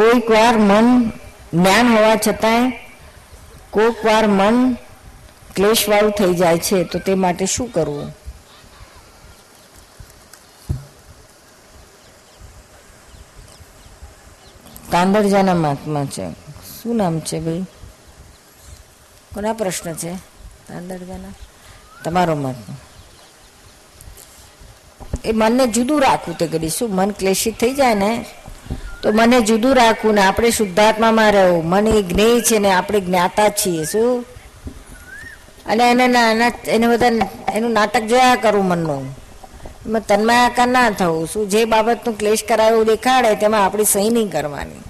કોઈક વાર મન જ્ઞાન હોવા છતાંય કોઈક વાર મન ક્લેશવાળું થઈ જાય છે, તો તે માટે શું કરવું? કાંદરજાના મહાત્મા છે. શું નામ છે ભાઈ? કોના પ્રશ્ન છે? કાંદરજાના? તમારો મહાત્મા. એ મનને જુદું રાખવું તે ઘડી શું મન ક્લેશિત થઈ જાય ને? તો મને જુદું રાખવું ને આપણે શુદ્ધાત્મામાં રહેવું મને એ જ્ઞેય છે ને આપણે જ્ઞાતા છીએ, શું? અને એને એને બધા, એનું નાટક જોયા કરવું મનનું. એમાં તન્માયાકાર ના થવું, શું? જે બાબતનું ક્લેશ કરાયું દેખાડે, તેમાં આપણી સહી નહીં કરવાની.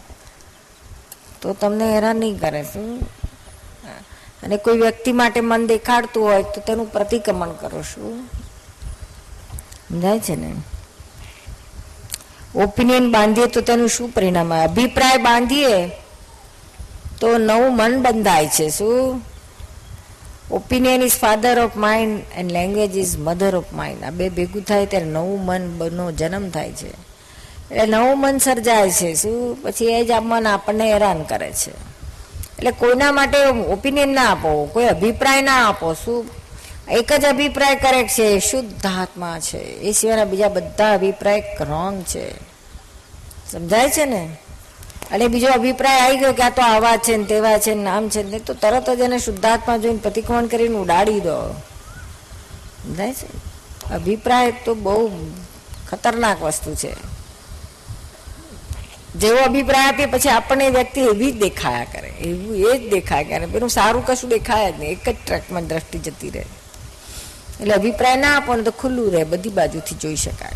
તો તમને હેરાન નહીં કરે, શું? અને કોઈ વ્યક્તિ માટે મન દેખાડતું હોય તો તેનું પ્રતિક્રમણ કરો, શું? સમજાય છે ને? ઓપિનિયન બાંધીએ તો તેનું શું પરિણામ આવે? અભિપ્રાય બાંધીએ તો નવું મન બંધાય છે. શું? Opinion is father of mind and language is mother of mind આ બે ભેગું થાય ત્યારે નવું મન નો જન્મ થાય છે. એટલે નવું મન સર્જાય છે. શું? પછી એ જ મન આપણને હેરાન કરે છે. એટલે કોઈના માટે ઓપિનિયન ના આપો, કોઈ અભિપ્રાય ના આપો. શું? એક જ અભિપ્રાય કરેક્ટ છે, શુદ્ધ આત્મા છે. એ સિવાયના બીજા બધા અભિપ્રાય રોંગ છે. સમજાય છે ને? અને બીજો અભિપ્રાય આવી ગયો કે આ તો આવા છે ને તેવા છે ને નામ છે ને તો તરત જ એને શુદ્ધાત્મા જોઈને પ્રતિક્રમણ કરીને ઉડાડી દો. સમજાય છે? અભિપ્રાય તો બહુ ખતરનાક વસ્તુ છે. જેવો અભિપ્રાય આપીએ પછી આપણને વ્યક્તિ એવી જ દેખાયા કરે. એવું એ જ દેખાય કરે. પેલું સારું કશું દેખાય જ નહીં. એક જ ટ્રેકમાં દ્રષ્ટિ જતી રહે. એટલે અભિપ્રાય ના આપો ને તો ખુલ્લું રહે, બધી બાજુથી જોઈ શકાય.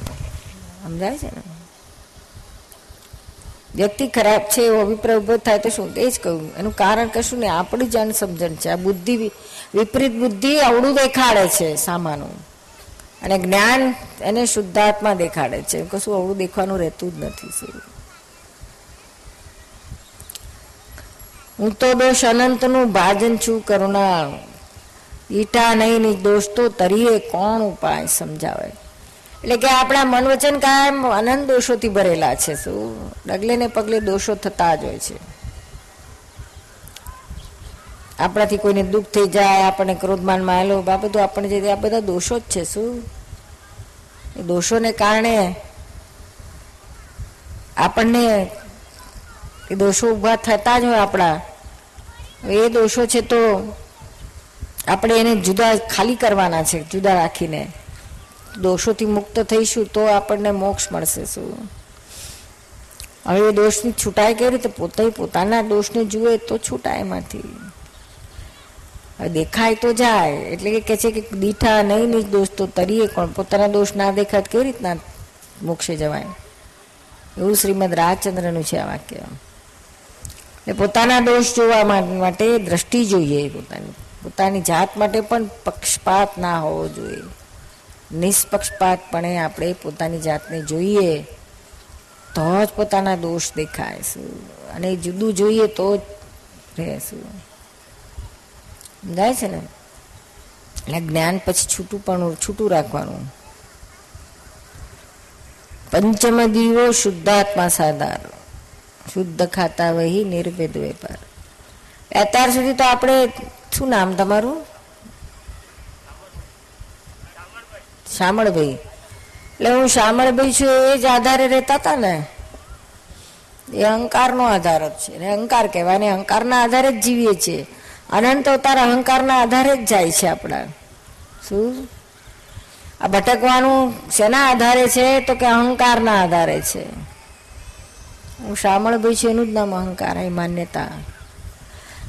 સમજાય છે ને? વ્યક્તિ ખરાબ છે, એવો અભિપ્રાય ઊભો થાય તો શું? એ જ કહ્યું એનું કારણ કશું ને આપણી જ સમજણ છે. આ બુદ્ધિ વિપરીત બુદ્ધિ અવળું દેખાડે છે સામાનું. અને જ્ઞાન એને શુદ્ધાત્મા દેખાડે છે. કશું અવળું દેખવાનું રહેતું જ નથી હું તો દોષ અનંતનું ભાજન છું કરુણા. ઈટા નહીં દોષ તો તરીએ કોણ ઉપાય સમજાવે? એટલે કે આપણા મન વચન કાયમ અનંત દોષોથી ભરેલા છે, શું? ડગલે ને પગલે દોષો થતા જ હોય છે. આપણાથી કોઈને દુઃખ થઈ જાય, આપણને ક્રોધમાન માયેલો, આ બધું આપણે જે આ બધા દોષો જ છે, શું? એ દોષોને કારણે આપણને એ દોષો ઊભા થતા જ હોય આપણા. એ દોષો છે તો આપણે એને જુદા ખાલી કરવાના છે, જુદા રાખીને. દોષોથી મુક્ત થઈશું તો આપણને મોક્ષ મળશે શું? હવે એ દોષની છૂટાય કેવી રીતે પોતે પોતાના દોષને જુએ તો છૂટાય એમાંથી. દેખાય તો જાય, એટલે કે કહે છે કે દીઠા નહીં નહીં દોષ તો તરીએ પણ પોતાના દોષ ના દેખાય કેવી રીતના મોક્ષે જવાય? એવું શ્રીમદ રાજચંદ્રનું છે આ વાક્ય. એટલે પોતાના દોષ જોવા માટે દ્રષ્ટિ જોઈએ પોતાની. પોતાની જાત માટે પણ પક્ષપાત ના હોવો જોઈએ. નિષ્પક્ષપાતપણે આપણે પોતાની જાતને જોઈએ તો જ પોતાના દોષ દેખાય શું અને જુદું જોઈએ તો જ રહેશું સમજાય છે ને? એટલે જ્ઞાન પછી છૂટું પણ છૂટું રાખવાનું. પંચમ દીવો શુદ્ધાત્મા સાધાર શુદ્ધ ખાતા વહી નિર્ભેદ વેપાર. અત્યાર સુધી તો આપણે શું નામ તમારું? શામળભાઈ. એટલે હું શામળભાઈ છું, એ જ આધારે રહેતા હતા ને? એ અહંકારનો આધાર જ છે. ને અહંકાર કહેવાય ને, અહંકારના આધારે જ જીવીએ છીએ. અનંત અવતાર અહંકારના આધારે જ જાય છે આપણા. શું? આ ભટકવાનું શેના આધારે છે? તો કે અહંકારના આધારે છે. હું શામળભાઈ છું, એનું જ નામ અહંકાર, એ માન્યતા.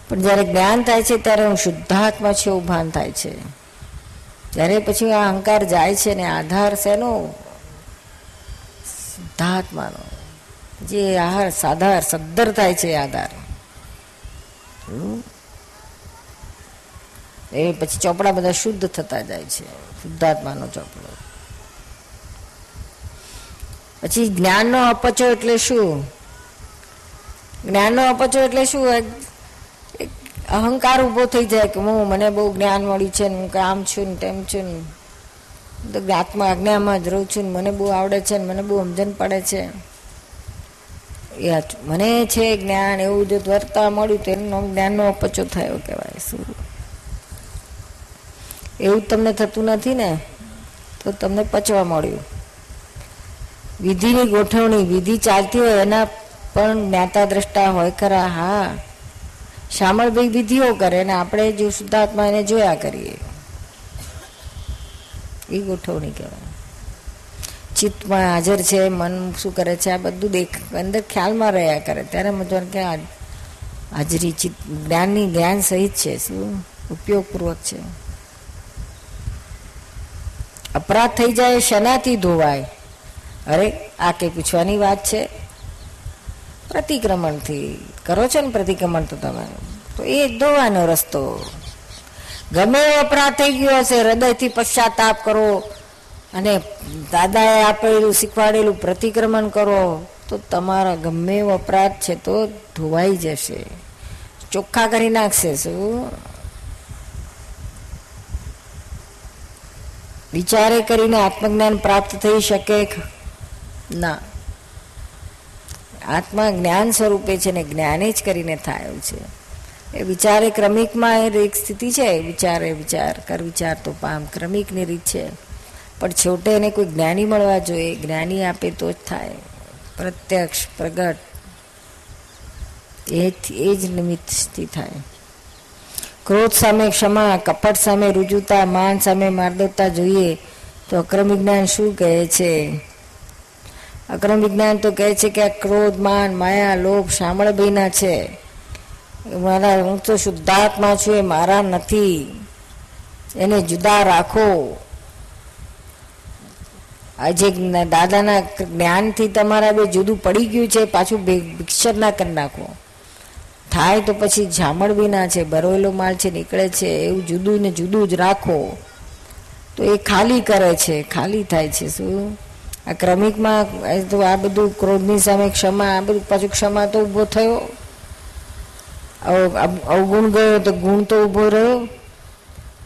પણ જ્યારે જ્ઞાન થાય છે ત્યારે હું શુદ્ધાત્મા છે એવું ભાન થાય છે. ત્યારે પછી આ અહંકાર જાય છે ને આધાર શેનો શુદ્ધાત્માનો. જે આહાર સાધાર, સદ્ધર થાય છે આધાર. એ પછી ચોપડા બધા શુદ્ધ થતા જાય છે, શુદ્ધાત્માનો ચોપડો. પછી જ્ઞાનનો અપચો એટલે શું? જ્ઞાનનો અપચો એટલે શું? અહંકાર ઊભો થઈ જાય કે હું, મને બહુ જ્ઞાન મળ્યું છે ને હું આમ છું ને તેમ છું ને. તો આત્મા આજ્ઞામાં જ રહું છું ને મને બહુ આવડે છે ને મને બહુ સમજણ પડે છે. એ મને છે જ્ઞાન, એવું જો વર્તા મળ્યું તો એનું જ્ઞાનનો અપચો થયો કહેવાય, શું? એવું તમને થતું નથી ને, તો તમને પચવા મળ્યું. વિધિની ગોઠવણી, વિધિ ચાલતી હોય એના પણ જ્ઞાતા દ્રષ્ટા હોય ખરા, હા. શામળભાઈ વિધિઓ કરે ને આપણે જો શુદ્ધાત્મા એને જોયા કરીએ. એ ગોઠવણી કહેવાય. ચિત્તમાં હાજર છે, મન શું કરે છે, આ બધું દેખ, અંદર ખ્યાલમાં રહ્યા કરે. ત્યારે મતલબ કે હાજરી ચિત્ત, જ્ઞાનની જ્ઞાન સહિત છે, શું? ઉપયોગપૂર્વક છે. અપરાધ થઈ જાય, શેનાથી ધોવાય. અરે, આ કે પૂછવાની વાત છે? પ્રતિક્રમણથી કરો છો ને પ્રતિક્રમણ તો તમે તો એ ધોવાનો રસ્તો. ગમે અપરાધ થઈ ગયો હશે, હૃદયથી પશ્ચાતાપ કરો અને દાદાએ આપેલું, શીખવાડેલું પ્રતિક્રમણ કરો, તો તમારા ગમે એવો અપરાધ છે તો ધોવાઈ જશે. ચોખ્ખા કરી નાખશે, શું? વિચારે કરીને આત્મજ્ઞાન પ્રાપ્ત થઈ શકે? ના. આત્મા જ્ઞાન સ્વરૂપે છે ને જ્ઞાને જ કરીને થાય છે. એ વિચારે ક્રમિકમાં એ એક સ્થિતિ છે વિચારે વિચાર, કર વિચાર તો પામ ક્રમિકની રીત છે. પણ છોટે એને કોઈ જ્ઞાની મળવા જોઈએ, જ્ઞાની આપે તો જ થાય. પ્રત્યક્ષ, પ્રગટ એ એ જ નિમિત્તથી થાય. ક્રોધ સામે ક્ષમા, કપટ સામે રુજુતા, માન સામે માર્દવતા જોઈએ, તો અક્રમ વિજ્ઞાન શું કહે છે? અક્રમ વિજ્ઞાન તો કહે છે કે આ ક્રોધ, માન, માયા, લોભ શામળભાઈના છે. મારા, હું તો શુદ્ધાત્મા છું, એ મારા નથી. એને જુદા રાખો. આજે દાદાના જ્ઞાનથી તમારા બે જુદું પડી ગયું છે, પાછું વિક્ષર ના કરી નાખો. થાય તો પછી જામણ બી ના છે ભરોયેલો માલ છે, નીકળે છે, એવું જુદું ને જુદું જ રાખો. તો એ ખાલી કરે છે, ખાલી થાય છે, શું? આ ક્રમિકમાં તો આ બધું ક્રોધની સામે ક્ષમા, આ બધું પાછું ક્ષમા તો ઊભો થયો. અવગુણ ગયો તો ગુણ તો ઊભો રહ્યો.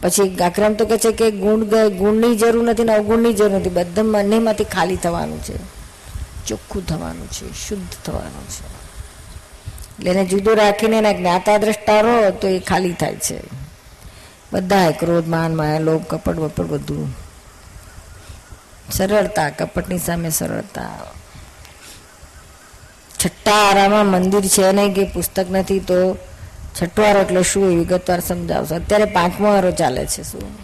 પછી આક્રમ તો કહે છે કે ગુણ ગુણની જરૂર નથી ને અવગુણની જરૂર નથી. બધા બંનેમાંથી ખાલી થવાનું છે. ચોખ્ખું થવાનું છે, શુદ્ધ થવાનું છે. એટલે એને જુદો રાખીને એના જ્ઞાતા દ્રષ્ટા રહો તો એ ખાલી થાય છે. બધા ક્રોધ માન માયા લોભ, કપટ વપટ બધું સરળતા, કપટની સામે સરળતા. છઠ્ઠા આરામાં મંદિર છે નહીં કે પુસ્તક નથી તો છઠ્ઠો આરો એટલે શું? એ વિગતવાર સમજાવશો. અત્યારે પાંચમો આરો ચાલે છે શું?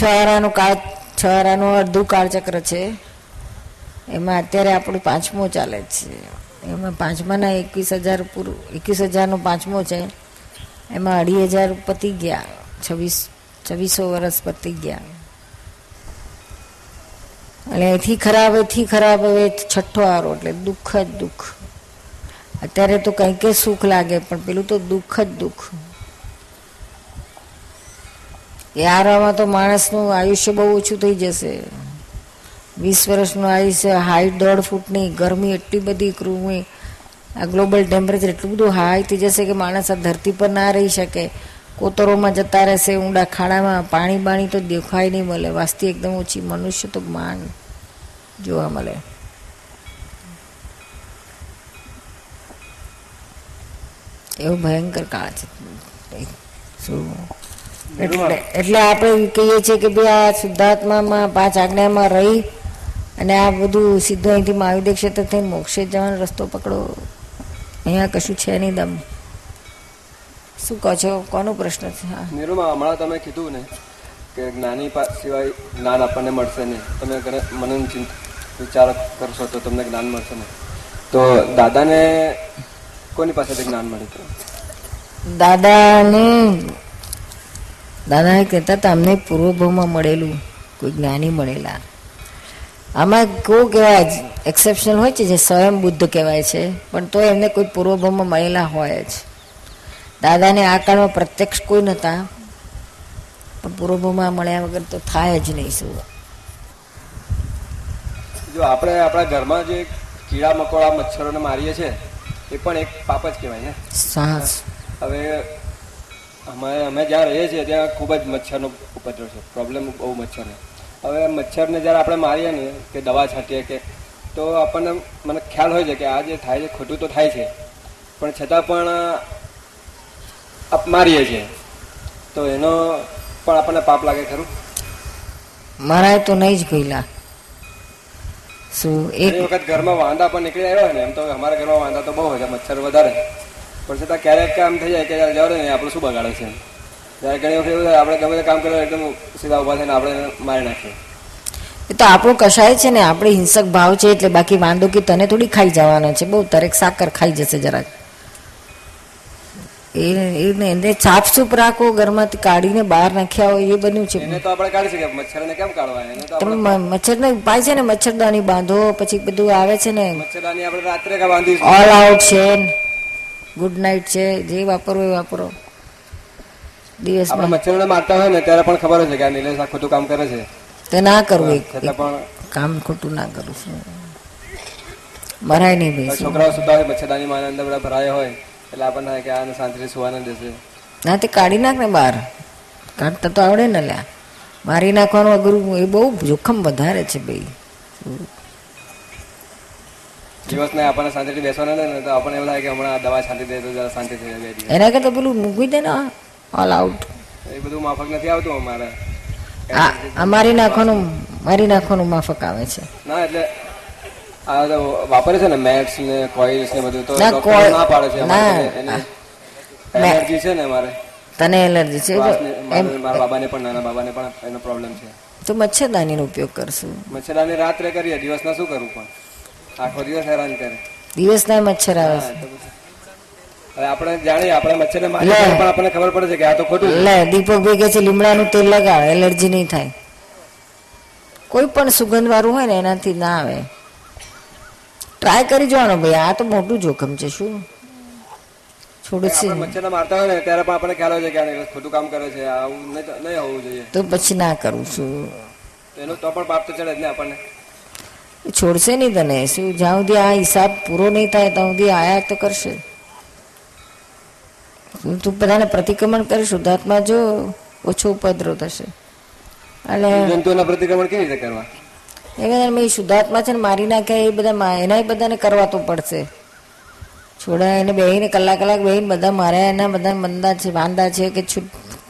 છ આરાનું કાળ, છ આરાનું અડધું કાળચક્ર છે. એમાં અત્યારે આપણું પાંચમો ચાલે છે. એમાં પાંચમાના એકવીસ હજાર પૂરું, એકવીસ હજારનો પાંચમો છે. એમાં અઢી હજાર પતી ગયા. છવ્વીસ, છવ્વીસો વર્ષ પતી ગયા. અને એથી ખરાબ એથી ખરાબ, હવે છઠ્ઠો આરો એટલે દુઃખ જ દુઃખ. અત્યારે તો કંઈ કે સુખ લાગે, પણ પેલું તો દુઃખ જ દુઃખ. એ આરામાં તો માણસનું આયુષ્ય બહુ ઓછું થઈ જશે. વીસ વર્ષનું આયુષ્ય, હાઈટ દોઢ ફૂટની, ગરમી એટલી બધી ક્રૂમી આ ગ્લોબલ ટેમ્પરેચર એટલું બધું હાઈ થઈ જશે કે માણસ આ ધરતી પર ના રહી શકે. કોતરોમાં જતા રહેશે, ઊંડા ખાડામાં પાણી બાણી તો દેખાય નહીં મળે. વાસ્તી એકદમ ઓછી, મનુષ્ય તો માન જોવા મળે. એવો ભયંકર કાળ છે એટલે એટલે આપણે કહીએ છીએ કે ભાઈ આ શુદ્ધાત્મામાં, પાંચ આજ્ઞામાં રહી અને આ બધું સીધું અહીંથી મહાવિદ્ય ક્ષેત્ર થઈ મોક્ષે જવાનો રસ્તો પકડો. અહીંયા કશું છે નહીં દમ. શું કહો છો? કોનો પ્રશ્ન છે? હા. નિરૂમા હમણાં તમે કીધું ને કે જ્ઞાની સિવાય જ્ઞાન આપણને મળશે નહીં. તમે મનન ચિંત વિચાર કરશો તો તમને જ્ઞાન મળશે નહીં. તો દાદાને કોની પાસેથી જ્ઞાન મળ્યું હતું? દાદાને દાદા કહેતા હતા, અમને પૂર્વભાવમાં મળેલું, કોઈ જ્ઞાની મળેલા. આમાં કેવું કહેવાય એક્સેપ્શનલ હોય છે જે સ્વયં બુદ્ધ કહેવાય છે, પણ તો એમને કોઈ પૂર્વભાવમાં મળેલા હોય જ. દાદાને આ કાળમાં પ્રત્યક્ષ કોઈ નહોતા. પણ પૂર્વમાં મળ્યા વગર તો થાય જ નહીં શું. જો આપણે આપણા ઘરમાં જે કીડા મકોડા મચ્છરોને મારીએ છીએ એ પણ એક પાપ જ કહેવાય ને સાહસ હવે અમે અમે જ્યાં રહીએ છીએ ત્યાં ખૂબ જ મચ્છરનો ઉપદ્રવ છે. પ્રોબ્લેમ બહુ મચ્છરનો હવે મચ્છરને જ્યારે આપણે મારીએ ને કે દવા છાંટીએ કે તો આપણને મને ખ્યાલ હોય છે કે આ જે થાય છે ખોટું તો થાય છે. પણ છતાં પણ અપમારીએ છીએ. તો એનો પણ આપણને પાપ લાગે ખરું? મારા તો નહીં જ ભૂલા શું એક વખત ઘરમાં વાંદા પણ નીકળી આવ્યા હોય ને એમ તો અમારા ઘરમાં વાંદા તો બહુ હોય છે મચ્છર વધારે. પણ છતાં ક્યારેક કામ થઈ જાય કે જવા ને આપણે શું બગાડે છે ત્યારે ઘણી વખત એવું આપણે ગમે તે કામ કરીએ એકદમ સીધા ઊભા થઈને આપણે મારી નાખીએ. એ તો આપણો કશાય છે ને આપણે હિંસક ભાવ છે એટલે બાકી વાંધો કે તને થોડી ખાઈ જવાનો છે. બહુ તરેક સાકર ખાઈ જશે જરાક. એ એને એને સાફસૂફ રાખો ઘરમાંથી કાઢીને બહાર નાખ્યા હોય એ બન્યું છે. એને તો આપણે કાઢી શકીએ મચ્છરને કેમ કાઢવા એને તો તમે આપણે મ- ઉપાય છે ને મચ્છરદાની બાંધો પછી બધું આવે છે ને. મચ્છરદાની આપણે રાત્રે કા બાંધી ઓલ આઉટ છે. ગુડ નાઇટ છે. જે વાપરવું એ વાપરો. આપણે દિવસમાં. મચ્છરોને મારતા હોય ને ત્યારે પણ ખબર હોય છે કે આ નિલેશ આ ખોટું કામ કરે છે. તે ના કરવું પણ કામ ખોટું ના કરું છું મરાય નહીં ભાઈ. છોકરાઓ સુતા હોય મચ્છરદાની માં અંદર બધા ભરાયા હોય એટલે આપણને કે આને શાંતિથી સુવાના દેશે ના તે કાઢી નાખ ને બહાર કાઢતા તો આવડે ને લ્યા. મારી નાખવાનું અઘરું એ બહુ જોખમ વધારે છે ભાઈ. દિવસ ને આપણને શાંતિથી બેસવાના ને તો આપણને એવું લાગે કે હમણાં દવા શાંતિ દે તો જરા શાંતિ થઈ જાય એના કરતાં પેલું મૂકી દે ને ઓલ આઉટ એ બધું માફક નથી આવતું અમારે. આ આ મારી નાખવાનું મારી નાખવાનું માફક આવે છે. ના એટલે આ તો વાપરે છે ને મેટ્સ ને કોઇલ્સ ને બધું તો ના, ડોક્ટર ના પાડે છે ના. એલર્જી છે ને મારે. તને એલર્જી છે? મારા બાબાને પણ નાના બાબાને પણ એનો પ્રોબ્લેમ છે. તો મચ્છરદાનીનો ઉપયોગ કરશું. મચ્છરદાની રાત્રે કરીએ દિવસના શું કરું પણ? આખો દિવસ હેરાન કરે. દિવસના મચ્છર આવે. હવે આપણે જાણીએ આપણે મચ્છરને મારીએ. પણ આપણને ખબર પડે છે કે આ તો ખોટું લે દીપકભાઈ કહે છે લીમડાનું તેલ લગાડ એલર્જી નહીં થાય. કોઈ પણ સુગંધ વાળું હોય ને એનાથી ના આવે. ટ્રાય કરી જવાનો ભાઈ આ તો મોટું જોખમ છે શું? છોડશે આપણે મચ્છરને મારતા હોય ને ત્યારે પણ આપણે ખ્યાલ હોય છે કે ખોટું કામ કરે છે આવું નહીં નહીં હોવું જોઈએ. તો પછી ના કરું છું. એનો તો પણ પાપ તો ચડે જ ને આપણને. છોડશે નહીં તને. શું જ્યાં સુધી આ હિસાબ પૂરો નહીં થાય ત્યાં સુધી આયા તો કરશે. તું- બધાને પ્રતિક્રમણ કરીશ શુદ્ધાત્મા જો ઓછો ઉપદ્રવ થશે. એટલે જંતુઓના પ્રતિક્રમણ કેવી રીતે કરવા? એ બધા મેં શુદ્ધાત્મા છે ને મારી નાખે એ બધા એના બધાને કરવાતું પડશે. છોડા એને બેહીને કલાક કલાક બેહીને બધા મારા એના બધા મંદા છે વાંદા છે કે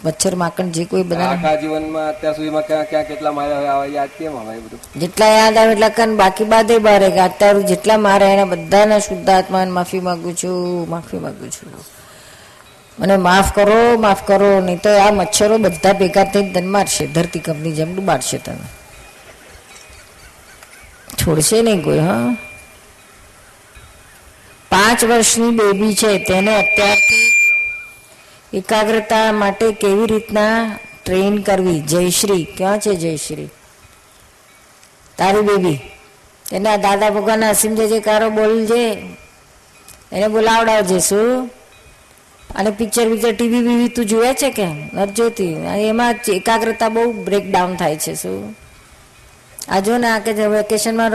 મચ્છર માકણ જે કોઈ બધા આખા જીવનમાં અત્યાર સુધીમાં ક્યાં ક્યાં કેટલા માર્યા યાદ કેમ આવે બધું? જેટલા યાદ આવે એટલા કન બાકી બાદે બારે કે અત્યારે જેટલા મારે એના બધાના શુદ્ધાત્માને માફી માંગુ છું માફી માંગુ છું. મને માફ કરો માફ કરો નહીં તો આ મચ્છરો બધા ભેગા થઈને તને મારશે ધરતી કંપની જેમ ડૂબાડશે તને. છોડશે નહીં કોઈ, હા. પાંચ વર્ષની બેબી છે, તેને અત્યારથી એકાગ્રતા માટે કેવી રીતના ટ્રેન કરવી? જયશ્રી. ક્યાં છે જયશ્રી? તારી બેબી. એના દાદા ભગવાનના અસીમ જે કારો બોલજે એને બોલાવડાવજે, શું? અને પિક્ચર પિક્ચર ટીવી બીવી તું જોવે છે કે? નથી જોતી. એમાં એકાગ્રતા બહુ બ્રેકડાઉન થાય છે, શું? આ જો ને આ કે વેકેશનમાં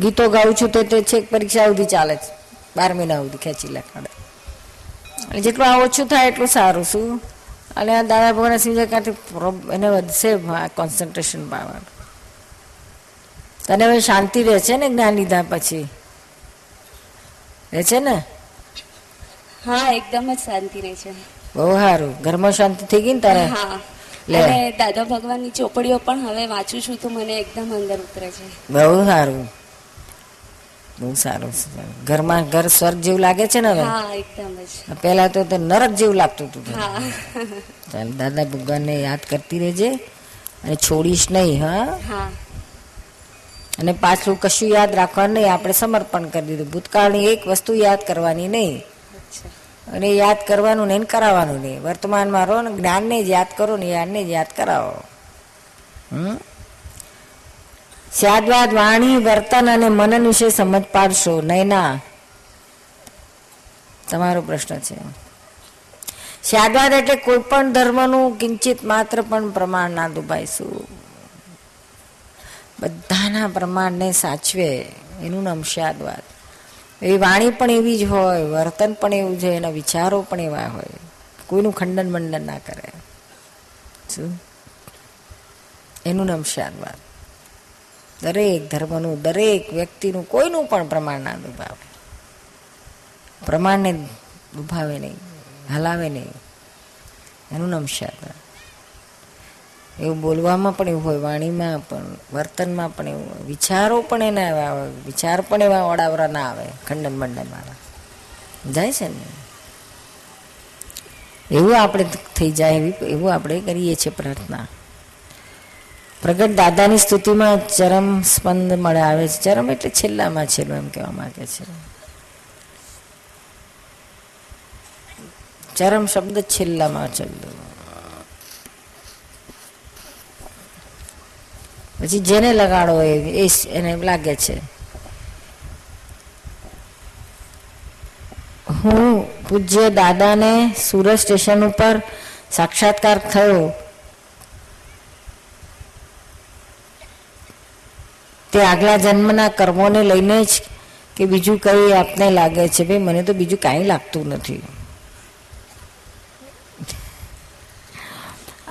ગીતો ગાઉં છું તો તે છેક પરીક્ષા સુધી ચાલે છે બાર મહિના સુધી ખેંચી લખાડે અને જેટલું આ ઓછું થાય એટલું સારું શું? અને આ દાદા ભગવાન સમજે ક્યાંથી એને વધશે કોન્સન્ટ્રેશન પાવર. તને હવે શાંતિ રહે છે ને જ્ઞાન લીધા પછી? રહે છે ને? હા એકદમ જ શાંતિ રહે છે. બહુ સારું. ઘરમાં શાંતિ થઈ ગઈ ને તારે? હા. અને દાદા ભગવાનની ચોપડીઓ પણ હવે વાંચું છું તો મને એકદમ અંદર ઉતરે છે. બહુ સારું. બહુ સારું ઘરમાં ઘર સ્વર્ગ જેવું લાગે છે ને હવે? હા એકદમ જ. પહેલા તો તે નરક જેવું લાગતું હતું હા. ચાલ દાદા ભગવાનને યાદ કરતી રહેજે અને છોડીશ નહીં હા? હા. અને પાછું કશું યાદ રાખવાનું નહીં આપણે સમર્પણ કરી દીધું. ભૂતકાળની એક વસ્તુ યાદ કરવાની નહીં. અને યાદ કરવાનું નહીં ને કરાવવાનું નહીં. વર્તમાનમાં રહો ને જ્ઞાનને જ યાદ કરો ને યાદને જ યાદ કરાવો. હમ? સ્યાદવાદ વાણી, વર્તન અને મનન વિશે સમજ પાડશો. નૈના તમારો પ્રશ્ન છે. સ્યાદવાદ એટલે કોઈ પણ ધર્મનું કિંચિત માત્ર પણ પ્રમાણ ના દુભાઈશું. બધાના પ્રમાણને સાચવે. એનું નામ સ્યાદવાદ. એ વાણી પણ એવી જ હોય, વર્તન પણ એવું છે, એના વિચારો પણ એવા હોય. કોઈનું ખંડન મંડન ના કરે. શું? એનું નામ શાદવાદ દરેક ધર્મનું, દરેક વ્યક્તિનું, કોઈનું પણ પ્રમાણ ના દુભાવે. પ્રમાણને દુભાવે નહીં, હલાવે નહીં. એનું નામ શાસ્ત્ર એવું બોલવામાં પણ એવું હોય, વાણીમાં પણ, વર્તનમાં પણ એવું હોય. વિચારો પણ એના એવા આવે, વિચાર પણ એવા ઓડાવરા ના આવે, ખંડન મંડન વાળા. જાય છે ને? એવું આપણે થઈ જાય એવી, એવું આપણે કરીએ છીએ પ્રાર્થના. પ્રગટ દાદાની સ્તુતિમાં ચરમ સ્પંદ મળે, આવે છે. ચરમ એટલે છેલ્લામાં છેલ્લું એમ કહેવા માંગે છે. ચરમ શબ્દ છેલ્લામાં છેલ્લું. પછી જેને લગાડો એ એને લાગે છે. હું પૂજ્ય દાદાને સુરત સ્ટેશન ઉપર સાક્ષાત્કાર થયો. તે આગલા જન્મના કર્મોને લઈને જ કે બીજું કઈ આપને લાગે છે. ભાઈ, મને તો બીજું કાંઈ લાગતું નથી.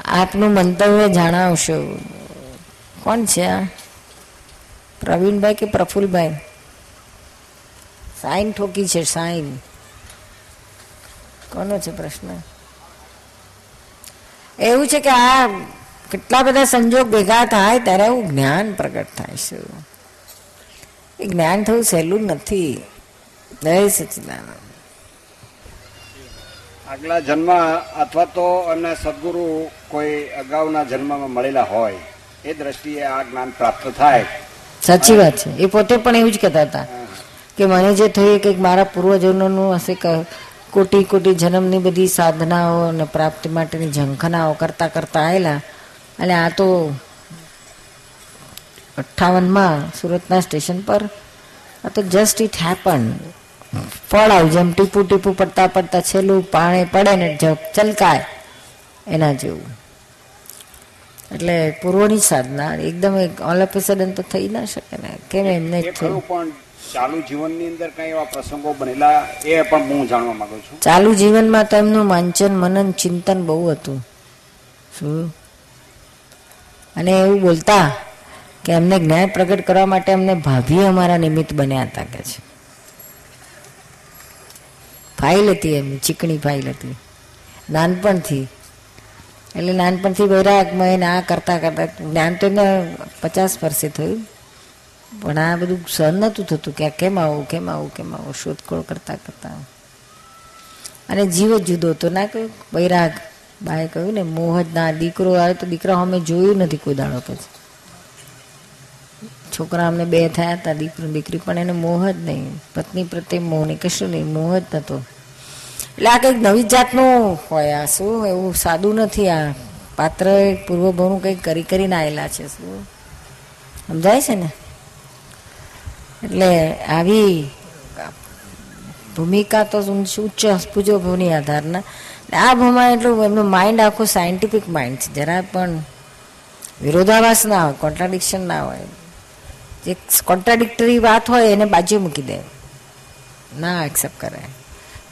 આપનું મંતવ્ય જણાવશો. કોણ છે? આ પ્રવીણભાઈ કે પ્રફુલભાઈ? સાઈન ઠોકી છે, સાઈન. કોનો છે પ્રશ્ન? એવું છે કે આ કેટલા બધા સંજોગ ભેગા થાય ત્યારે એવું જ્ઞાન પ્રગટ થાય છે. એ જ્ઞાન થવું સહેલું નથી. જય સચિદાનંદ. આગલા જન્મ અથવા તો એમને સદગુરુ કોઈ અગાઉના જન્મમાં મળેલા હોય. એ દ્રષ્ટિએ આ જ્ઞાન પ્રાપ્ત થાય. સાચી વાત છે. એ પોતે પણ એવું જ કહેતા હતા કે મને જે થયું કંઈક મારા પૂર્વજોનોનું હશે કોટી કોટી જન્મની બધી સાધનાઓ અને પ્રાપ્તિ માટેની ઝંખનાઓ કરતા કરતા આવેલા. અને આ તો અઠ્ઠાવનમાં સુરતના સ્ટેશન પર. આ તો જસ્ટ ઇટ હેપન ફળ આવ્યું, જેમ ટીપું ટીપું પડતા પડતા છેલ્લું પાણી પડે ને ચલકાય. એના જેવું. એટલે પૂર્વની સાધના એકદમ ઓલ ઓફ સડન તો થઈ ના શકે ને. કેમ એમને થયું પણ ચાલુ જીવનની અંદર કઈ એવા પ્રસંગો બનેલા એ પણ હું જાણવા માંગુ છું. ચાલુ જીવનમાં તો એમનું વાંચન મનન ચિંતન બહુ હતું. શું? અને એવું બોલતા કે એમને જ્ઞાન પ્રગટ કરવા માટે અમને ભાભી અમારા નિમિત્ત બન્યા હતા કે છે. ફાઇલ હતી એમની ચીકણી ફાઇલ હતી. નાનપણથી એટલે નાનપણથી વૈરાગમય ને આ કરતા કરતા જ્ઞાન તો એને પચાસ વર્ષે થયું. પણ આ બધું સહન નહોતું થતું કે આ કેમ આવું કેમ આવું કેમ આવું, શોધખોળ કરતા કરતા. અને જીવ જુદો હતો. ના કહ્યું? વૈરાગ. બાએ કહ્યું ને, મોહ જ ના, દીકરો આવે તો દીકરા અમે જોયું નથી કોઈ દાડો કે છોકરા અમને બે થયા હતા, દીકરો દીકરી, પણ એને મોહ જ નહીં. પત્ની પ્રત્યે મોહ નહીં કશું નહીં, મોહ જ નહોતો. એટલે આ કંઈક નવી જાતનું હોય આ શું, એવું સાદું નથી આ. પાત્ર પૂર્વભવનું કંઈક કરી કરીને આવેલા છે, શું? સમજાય છે ને? એટલે આવી ભૂમિકા તો ઉચ્ચ પૂજો ભવની આધારના. આ ભૂમાં એટલું એમનું માઇન્ડ આખું સાયન્ટિફિક માઇન્ડ છે. જરા પણ વિરોધાભાસ ના હોય કોન્ટ્રાડિક્શન ના હોય. જે કોન્ટ્રાડિક્ટરી વાત હોય એને બાજુ મૂકી દે. ના એક્સેપ્ટ કરે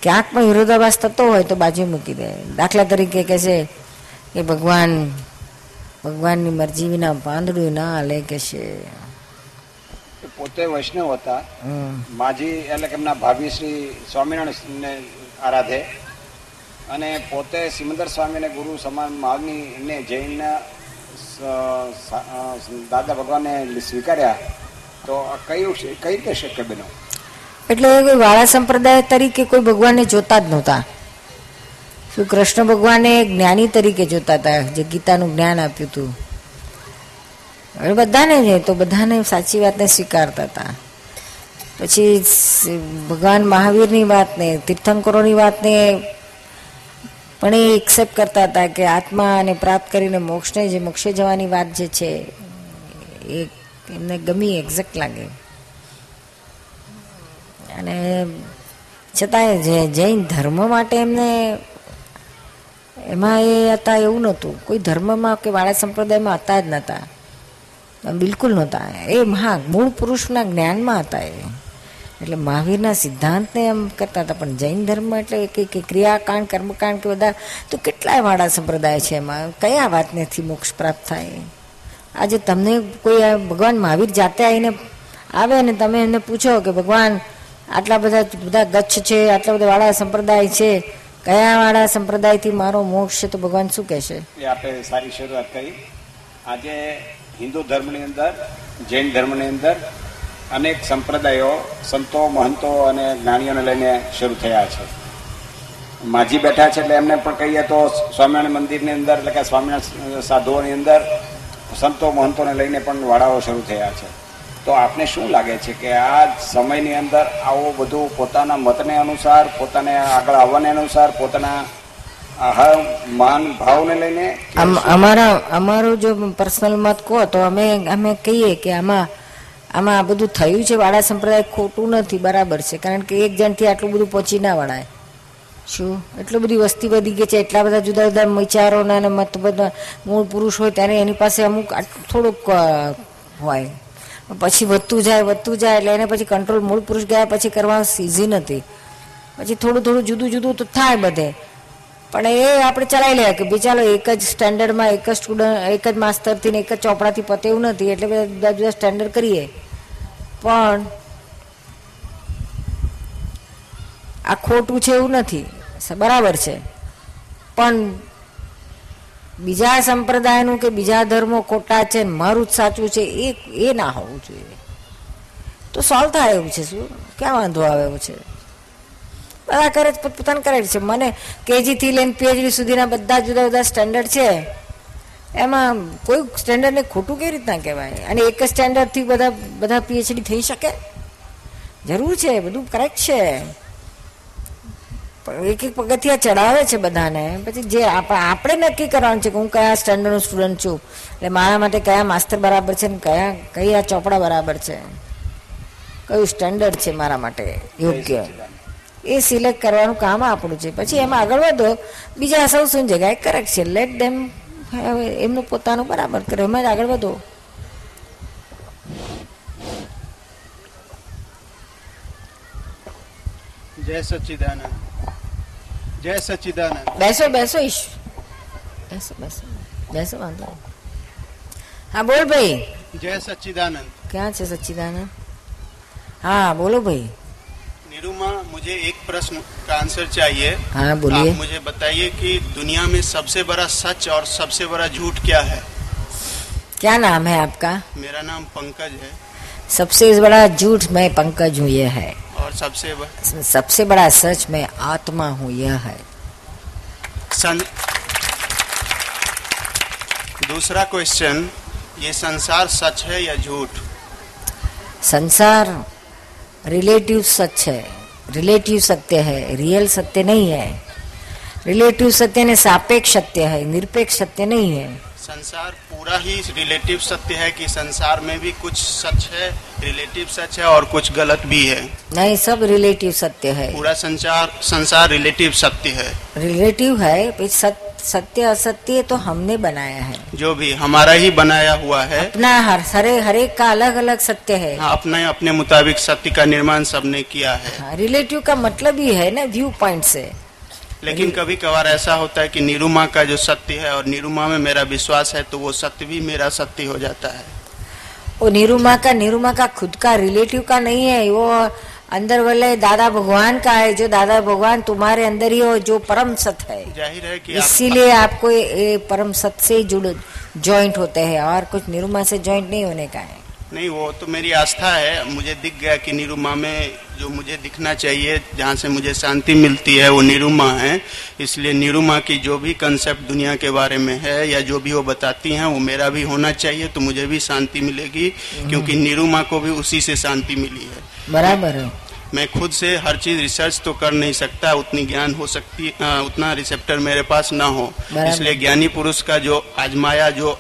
ક્યાંક પણ વિરોધાભાસ થતો હોય તો બાજુ મૂકી દે. દાખલા તરીકે કહે છે કે ભગવાન ભગવાનની મરજી વિના પાંદડું ના હાલે કે છે. પોતે વૈષ્ણવ હતા. માજી એટલે કે એમના ભાભી શ્રી સ્વામિનારાયણને આરાધે. અને પોતે સિમંદર સ્વામીને ગુરુ સમાન માગની ને જૈનના દાદા ભગવાને સ્વીકાર્યા. તો કયું કઈ રીતે શક્ય બન્યું? એટલે વાળા સંપ્રદાય તરીકે કોઈ ભગવાનને જોતા જ નહોતા. શું કૃષ્ણ ભગવાને જ્ઞાની તરીકે જોતા હતા? જે ગીતાનું જ્ઞાન આપ્યું હતું. હવે બધાને જ તો બધાને સાચી વાતને સ્વીકારતા હતા. પછી ભગવાન મહાવીરની વાતને, તીર્થંકરોની વાતને પણ એ એક્સેપ્ટ કરતા હતા કે આત્માને પ્રાપ્ત કરીને મોક્ષને, જે મોક્ષે જવાની વાત જે છે, એ એમને ગમી, એક્ઝેક્ટ લાગે. અને છતાંય જે જૈન ધર્મ માટે એમને એમાં એ હતા એવું નહોતું. કોઈ ધર્મમાં કે વાળા સંપ્રદાયમાં હતા જ નહોતા બિલકુલ નહોતા. એ મહા મૂળ પુરુષના જ્ઞાનમાં હતા એ. એટલે મહાવીરના સિદ્ધાંતને એમ કરતા હતા, પણ જૈન ધર્મ એટલે કે ક્રિયાકાંડ, કર્મકાંડ કે બધા, તો કેટલાય વાળા સંપ્રદાય છે એમાં. કયા વાતનેથી મોક્ષ પ્રાપ્ત થાય? આજે તમને કોઈ ભગવાન મહાવીર જાતે આવીને આવે ને તમે એમને પૂછો કે ભગવાન આટલા બધા બધા ગચ્છ છે, આટલા બધા વાળા સંપ્રદાય છે. કયા વાળા સંપ્રદાયથી મારો મોક્ષ છે તો ભગવાન શું કહેશે? એ આપણે સારી શરૂઆત કરી. આજે હિન્દુ ધર્મની અંદર, જૈન ધર્મની અંદર અનેક સંપ્રદાયો સંતો, મહંતો અને જ્ઞાનીઓને લઈને શરૂ થયા છે. માજી બેઠા છે એટલે એમને પણ કહીએ તો સ્વામિનારાયણ મંદિરની અંદર, એટલે કે સ્વામિનારાયણ સાધુઓની અંદર સંતો, મહંતોને લઈને પણ વાડાઓ શરૂ થયા છે. તો આપને શું લાગે છે કે આ સમયની અંદર આવું બધું પોતાના મતને અનુસાર પોતાને આગળ આવવાને અનુસાર પોતાના આહાર માન ભાવને લઈને અમારા અમારો જો પર્સનલ મત કહો તો અમે અમે કહીએ કે આમાં આમાં આ બધું થયું છે વાળા સંપ્રદાય ખોટું નથી બરાબર છે. કારણ કે એક જણથી આટલું બધું પહોંચી ના વળાય. શું? એટલી બધી વસ્તી વધી ગઈ છે એટલા બધા જુદા જુદા વિચારોના અને મત બધા મૂળ પુરુષ હોય ત્યારે એની પાસે અમુક થોડુંક હોય. પછી વધતું જાય વધતું જાય એટલે એને પછી કંટ્રોલ મૂળ પુરુષ ગયા પછી કરવાનું સીઝી નથી પછી થોડું થોડું જુદું જુદું તો થાય બધે. પણ એ આપણે ચલાવી લે કે ભાઈ ચાલો એક જ સ્ટેન્ડર્ડમાં એક જ સ્ટુડન્ટ એક જ માસ્તરથી ને એક જ ચોપડાથી પતે એવું નથી, એટલે બધા જુદા જુદા સ્ટેન્ડર્ડ કરીએ. પણ આ ખોટું છે એવું નથી. બરાબર છે. પણ બીજા સંપ્રદાયનું કે બીજા ધર્મો ખોટા છે મારું જ સાચું છે, એ એ ના હોવું જોઈએ. તો સોલ્વ થાય એવું છે શું? ક્યાં વાંધો આવે એવું છે? બધા કરે છે પોતપોતાને કરે છે. મને કેજીથી લઈને પીએચડી સુધીના બધા જુદા જુદા સ્ટેન્ડર્ડ છે. એમાં કોઈ સ્ટેન્ડર્ડને ખોટું કેવી રીતના કહેવાય? અને એક જ સ્ટેન્ડર્ડથી બધા બધા પીએચડી થઈ શકે? જરૂર છે, બધું કરેક્ટ છે. એક એક પગથિયા ચડાવે છે બધાને. પછી જે આપણે નક્કી કરવાનું છે કે હું કયા સ્ટાન્ડર્ડનો સ્ટુડન્ટ છું? એટલે મારા માટે કયા માસ્તર બરાબર છે ને કયા કયા ચોપડા બરાબર છે? કયું સ્ટેન્ડર્ડ છે મારા માટે? યોગ્ય. એ સિલેક્ટ કરવાનું કામ આપણું છે. પછી એમાં આગળ વધો. બીજા સૌ શું જગ્યાએ કરેક છે. લેટ ડેમ એમનું પોતાનું બરાબર કરે. એમાં જ આગળ વધો. જય સચ્ચિદાનંદ जय सचिदानंद बैसो बैसो ईश। बैसो बैसो। बैसो बांधो हाँ बोल भाई। जय सचिदानंद क्या छे सचिदानंद हाँ बोलो भाई। निरुमा मुझे एक प्रश्न का आंसर चाहिए। हाँ बोलिए। आप मुझे बताइए कि दुनिया में सबसे बड़ा सच और सबसे बड़ा झूठ क्या है? क्या नाम है आपका? मेरा नाम पंकज है। सबसे बड़ा झूठ मैं पंकज हूँ यह है। और सबसे बड़ा सबसे बड़ा सच मैं आत्मा हूँ यह है। सं... दूसरा क्वेश्चन ये संसार सच है या झूठ? संसार रिलेटिव सच है। रिलेटिव सत्य है रियल सत्य नहीं है। रिलेटिव सत्य ने सापेक्ष सत्य है निरपेक्ष सत्य नहीं है। संसार पूरा ही रिलेटिव सत्य है कि संसार में भी कुछ सच है रिलेटिव सच है और कुछ गलत भी है। नहीं सब रिलेटिव सत्य है। पूरा संसार संसार रिलेटिव सत्य है। रिलेटिव है सत्य असत्य तो हमने बनाया है। जो भी हमारा ही बनाया हुआ है। अपना हर हरे हरेक का अलग अलग सत्य है। हाँ, अपने अपने मुताबिक सत्य का निर्माण सबने किया है। हाँ, रिलेटिव का मतलब ही है ना व्यू पॉइंट से। लेकिन कभी कभार ऐसा होता है कि निरुमा का जो सत्य है और निरुमा में मेरा विश्वास है तो वो सत्य भी मेरा सत्य हो जाता है। वो निरुमा का निरुमा का खुद का रिलेटिव का नहीं है वो अंदर वाले दादा भगवान का है जो दादा भगवान तुम्हारे अंदर ही हो जो परम सत्य है। ज़ाहिर है कि आप, इसीलिए आपको ये ये परम सत्य से जुड़ ज्वाइंट होते हैं और कुछ निरुमा से ज्वाइंट नहीं होने का है। नहीं वो तो मेरी आस्था है। मुझे दिख गया कि निरुमा में जो मुझे दिखना चाहिए जहाँ से मुझे शांति मिलती है वो निरुमा है। इसलिए निरुमा की जो भी कंसेप्ट दुनिया के बारे में है या जो भी वो बताती हैं वो मेरा भी होना चाहिए तो मुझे भी शांति मिलेगी क्योंकि निरुमा को भी उसी से शांति मिली है। बराबर है। मैं खुद से हर चीज़ रिसर्च तो कर नहीं सकता उतनी ज्ञान हो सकती अ, उतना रिसेप्टर मेरे पास ना हो। इसलिए ज्ञानी पुरुष का जो आजमाया जो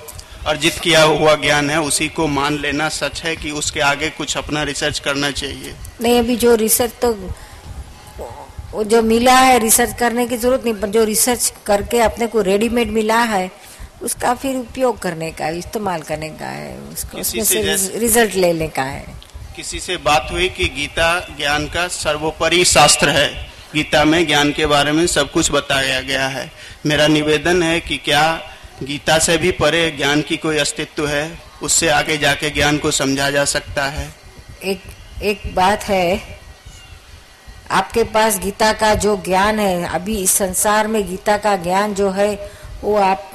अर्जित किया हुआ ज्ञान है उसी को मान लेना सच है कि उसके आगे कुछ अपना रिसर्च करना चाहिए। नहीं अभी जो रिसर्च तो वो जो मिला है रिसर्च करने की ज़रूरत नहीं पर जो रिसर्च करके अपने को रेडीमेड मिला है उसका फिर उपयोग करने का इस्तेमाल करने का है उसको किसी उसमें से से रिज़ल्ट लेने का है। किसी से बात हुई कि गीता ज्ञान का सर्वोपरि शास्त्र है। गीता में ज्ञान के बारे में सब कुछ बताया गया है। मेरा निवेदन है कि क्या गीता से भी परे ज्ञान की कोई अस्तित्व है? उससे आगे जाके ज्ञान को समझा जा सकता है। एक एक बात है। आपके पास गीता का जो ज्ञान है अभी इस संसार में गीता का ज्ञान जो है वो आप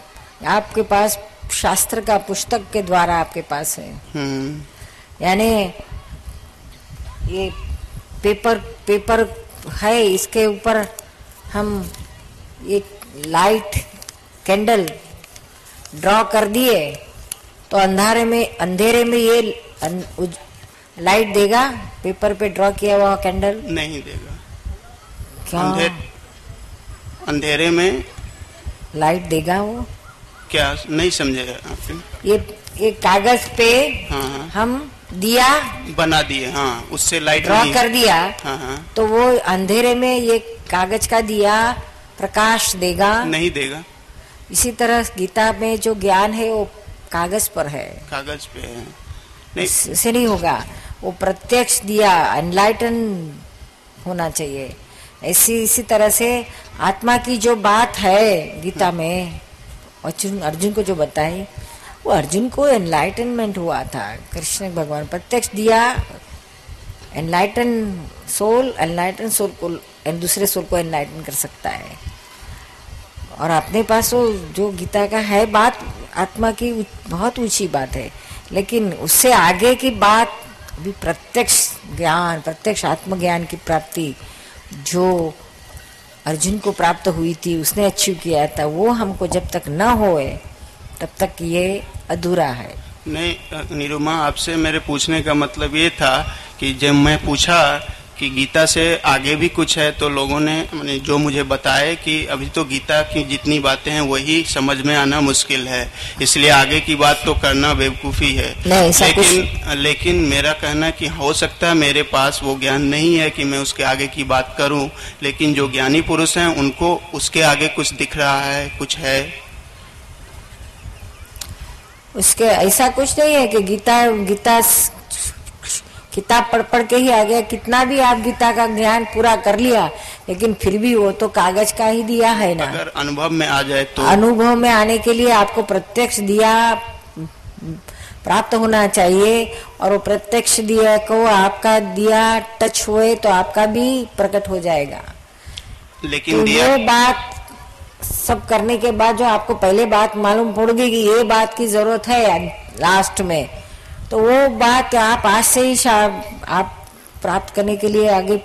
आपके पास शास्त्र का पुस्तक के द्वारा आपके पास है। हम्म। यानी ये पेपर पेपर है इसके ऊपर हम एक लाइट कैंडल ड्रॉ कर दिए तो अंधारे में अंधेरे में ये अन- उज- लाइट देगा? पेपर पे ड्रॉ किया हुआ कैंडल नहीं देगा। क्या? अंधेर अंधेरे में लाइट देगा वो? क्या? नहीं समझेगा आपने ये ये कागज़ पे हाँ हाँ। हम दिया बना दिए हाँ उससे लाइट ड्रॉ कर दिया हाँ हाँ। तो वो अंधेरे में ये कागज़ का दिया प्रकाश देगा? नहीं देगा। इसी तरह गीता में जो ज्ञान है वो कागज़ पर है। कागज़ पे है। नहीं। नहीं होगा। वो प्रत्यक्ष दिया एनलाइटन होना चाहिए। ऐसी इसी तरह से आत्मा की जो बात है गीता में अर्जुन अर्जुन को जो बताई वो अर्जुन को एनलाइटनमेंट हुआ था। कृष्ण भगवान प्रत्यक्ष दिया एनलाइटन सोल एनलाइटन सोल को दूसरे सोल को एनलाइटन कर सकता है। और अपने पास वो जो गीता का है बात, आत्मा की बहुत ऊँची बात है। लेकिन उससे आगे की बात, अभी प्रत्यक्ष ज्ञान, प्रत्यक्ष आत्मज्ञान की प्राप्ति जो अर्जुन को प्राप्त हुई थी, उसने अचीव किया था, वो हमको जब तक न होए, तब तक ये अधूरा है। नहीं निरुमा, आपसे मेरे पूछने का मतलब ये था कि जब मैं पूछा कि गीता से आगे भी कुछ है तो लोगों ने मैंने जो मुझे बताए कि अभी तो गीता की जितनी बातें हैं वही समझ में आना मुश्किल है। इसलिए आगे की बात तो करना बेवकूफ़ी है। लेकिन लेकिन मेरा कहना कि हो सकता है मेरे पास वो ज्ञान नहीं है कि मैं उसके आगे की बात करूँ लेकिन जो ज्ञानी पुरुष हैं उनको उसके आगे कुछ दिख रहा है कुछ है। उसके ऐसा कुछ नहीं है कि गीता गीता किताब पढ़ पढ़ के ही आ गया। कितना भी आप गीता का ज्ञान पूरा कर लिया लेकिन फिर भी वो तो कागज़ का ही दिया है ना। अगर अनुभव में आ जाए तो अनुभव में आने के लिए आपको प्रत्यक्ष दिया प्राप्त होना चाहिए और वो प्रत्यक्ष दिया को आपका दिया टच हुए तो आपका भी प्रकट हो जाएगा। लेकिन तो दिया ये बात सब करने के बाद जो आपको पहले बात मालूम पड़ गई कि ये बात की ज़रूरत है लास्ट में। तो वो बात आप आज से ही आप प्राप्त करने के लिए आगे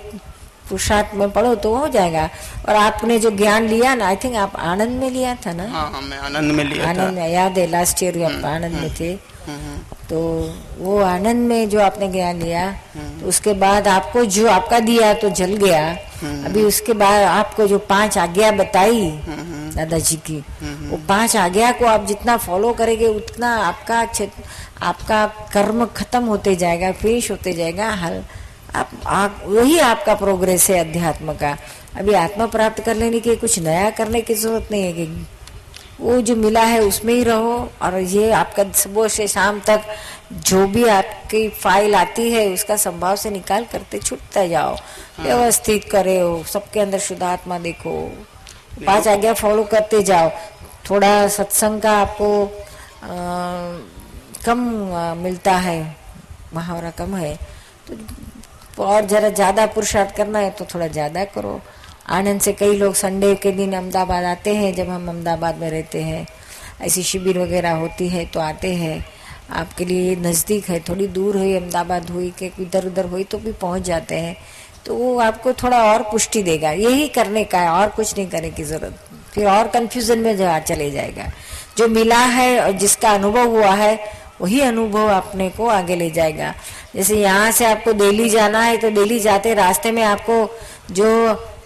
पुरुषार्थ में पढ़ो तो हो जाएगा। और आपने जो ज्ञान लिया ना आई थिंक आप आनंद में लिया था ना? हाँ हाँ मैं आनंद में लिया आनंद में याद है लास्ट ईयर आप आनंद में थे। हम्म, तो वो आनंद में जो आपने ज्ञान लिया तो उसके बाद आपको जो आपका दिया तो जल गया। अभी उसके बाद आपको जो पाँच आज्ञा बताई दादाजी की वो पाँच आज्ञा को आप जितना फॉलो करेंगे उतना आपका आपका कर्म खत्म होते जाएगा फिनिश होते जाएगा हल आप, आप वही आपका प्रोग्रेस है अध्यात्म का। अभी आत्मा प्राप्त कर लेने के कुछ नया करने की ज़रूरत नहीं है कि वो जो मिला है उसमें ही रहो और ये आपका सुबह से शाम तक जो भी आपकी फ़ाइल आती है उसका संभाव से निकाल करते छूटता जाओ। व्यवस्थित हाँ। करे हो सबके अंदर शुद्धात्मा देखो। पाँच आज्ञा फॉलो करते जाओ। थोड़ा सत्संग का आपको अ, कम अ, मिलता है मुहावरा कम है। तो और जरा ज़्यादा पुरुषार्थ करना है तो थोड़ा ज़्यादा करो। आनंद से कई लोग संडे के दिन अहमदाबाद आते हैं, जब हम अहमदाबाद में रहते हैं। ऐसी शिविर वगैरह होती है तो आते हैं। आपके लिए नज़दीक है, थोड़ी दूर हुई अहमदाबाद हुई कि इधर उधर हुई तो भी पहुँच जाते हैं। तो वो आपको थोड़ा और पुष्टि देगा, यही करने का है, और कुछ नहीं करने की ज़रूरत। फिर और कन्फ्यूज़न में जा, चले जाएगा। जो मिला है और जिसका अनुभव हुआ है, वही अनुभव अपने को आगे ले जाएगा। जैसे यहाँ से आपको दिल्ली जाना है तो दिल्ली जाते रास्ते में आपको जो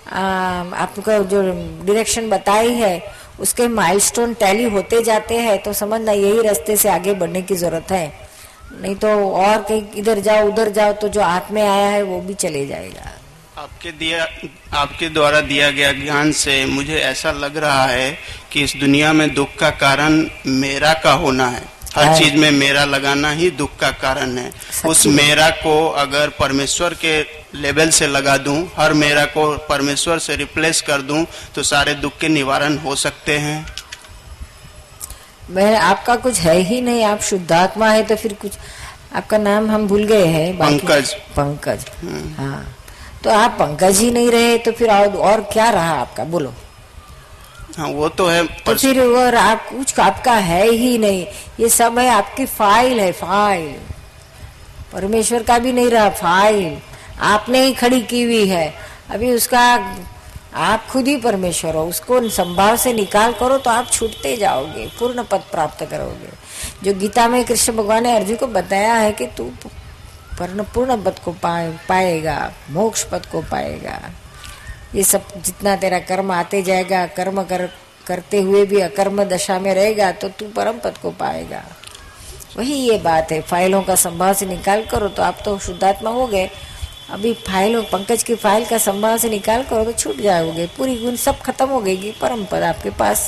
आपको जो डायरेक्शन बताई है, उसके माइलस्टोन टैली होते जाते हैं तो समझना यही रास्ते से आगे बढ़ने की ज़रूरत है। नहीं तो और कहीं इधर जाओ, उधर जाओ तो जो हाथ में आया है, वो भी चले जाएगा। आपके दिया, आपके द्वारा दिया गया ज्ञान से मुझे ऐसा लग रहा है कि इस दुनिया में दुख का कारण मेरा का होना है। हर चीज़ में मेरा लगाना ही दुख का कारण है। उस मेरा को अगर परमेश्वर के लेवल से लगा दूँ हर मेरा को परमेश्वर से रिप्लेस कर दूँ तो सारे दुख के निवारण हो सकते हैं। मैं आपका कुछ है ही नहीं। आप शुद्धात्मा है तो फिर कुछ आपका नाम हम भूल गए हैं। पंकज। पंकज हाँ। तो आप पंकज ही नहीं रहे तो फिर और, और क्या रहा आपका? बोलो। हाँ वो तो है तो फिर और आप कुछ आपका है ही नहीं। ये सब है आपकी फ़ाइल है फ़ाइल परमेश्वर का भी नहीं रहा फ़ाइल आपने ही खड़ी की हुई है। अभी उसका आप खुद ही परमेश्वर हो। उसको संभाव से निकाल करो तो आप छूटते जाओगे पूर्ण पद प्राप्त करोगे। जो गीता में कृष्ण भगवान ने अर्जुन को बताया है कि तू पूर्ण पूर्ण पद को पाए पाएगा मोक्ष पद को पाएगा। ये सब जितना तेरा कर्म आते जाएगा, कर्म कर, करते हुए भी अकर्म दशा में रहेगा तो तू परम पद को पाएगा। वही ये बात है, फाइलों का संभाव से निकाल करो तो आप तो शुद्धात्मा हो गए। अभी फाइलों, पंकज की फ़ाइल का संभाव से निकाल करो तो छूट जाओगे, पूरी गुण सब खत्म हो गई परम पद आपके पास।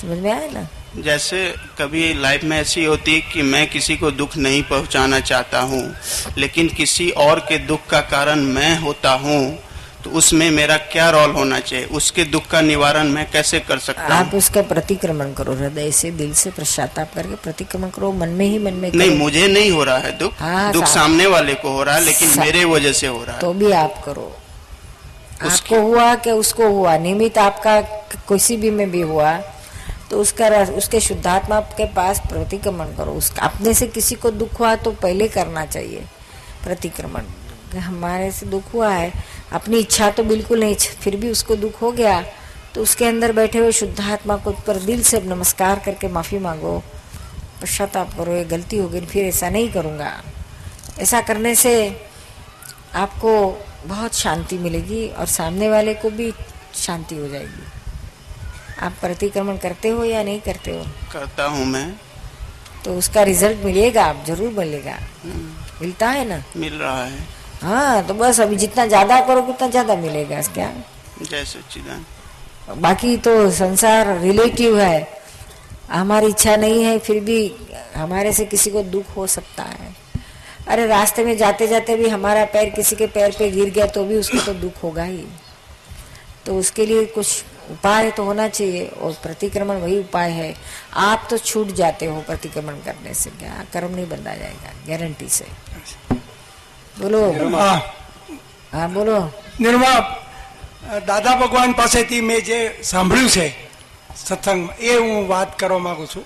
समझ में आया ना? जैसे कभी लाइफ में ऐसी होती कि मैं किसी को दुख नहीं पहुंचाना चाहता हूँ, लेकिन किसी और के दुख का कारण मैं होता हूँ तो उसमें मेरा क्या रोल होना चाहिए? उसके दुख का निवारण मैं कैसे कर सकता आप हूँ? उसका प्रतिक्रमण करो हृदय से दिल से पश्चाताप करके प्रतिक्रमण करो मन में ही मन में नहीं मुझे नहीं हो रहा है दुख। हाँ, दुख सामने वाले को हो रहा है लेकिन मेरे वजह से हो रहा है। तो भी आप करो। उसकी- आपको हुआ कि उसको हुआ निमित्त आपका किसी भी में भी हुआ तो उसका उसके शुद्धात्मा के पास प्रतिक्रमण करो। उसका अपने से किसी को दुख हुआ तो पहले करना चाहिए प्रतिक्रमण। हमारे से दुख हुआ है। अपनी इच्छा तो बिल्कुल नहीं फिर भी उसको दुख हो गया तो उसके अंदर बैठे हुए शुद्धात्मा को पर दिल से नमस्कार करके माफ़ी मांगो। पश्चाताप करो ये गलती हो गई फिर ऐसा नहीं करूँगा। ऐसा करने से आपको बहुत शांति मिलेगी और सामने वाले को भी शांति हो जाएगी। आप प्रतिक्रमण करते हो या नहीं करते हो? करता हूँ मैं। तो उसका रिज़ल्ट मिलेगा आप ज़रूर मिलेगा। मिलता है ना? मिल रहा है। हाँ तो बस अभी जितना ज़्यादा करोगे उतना ज़्यादा मिलेगा क्या? जय सच्चिदान बाकी तो संसार रिलेटिव है। हमारी इच्छा नहीं है फिर भी हमारे से किसी को दुख हो सकता है। अरे रास्ते में जाते जाते भी हमारा पैर किसी के पैर पे गिर गया तो भी उसको तो दुख होगा ही। तो उसके लिए कुछ उपाय तो होना चाहिए और प्रतिक्रमण वही उपाय है। आप तो छूट जाते हो प्रतिक्रमण करने से क्या? कर्म नहीं बंधा जाएगा गारंटी से। બોલો. હા. હા બોલો. નિર્મા દાદા ભગવાન પાસેથી મેં જે સાંભળ્યું છે સત્સંગમાં એ હું વાત કરવા માંગુ છું.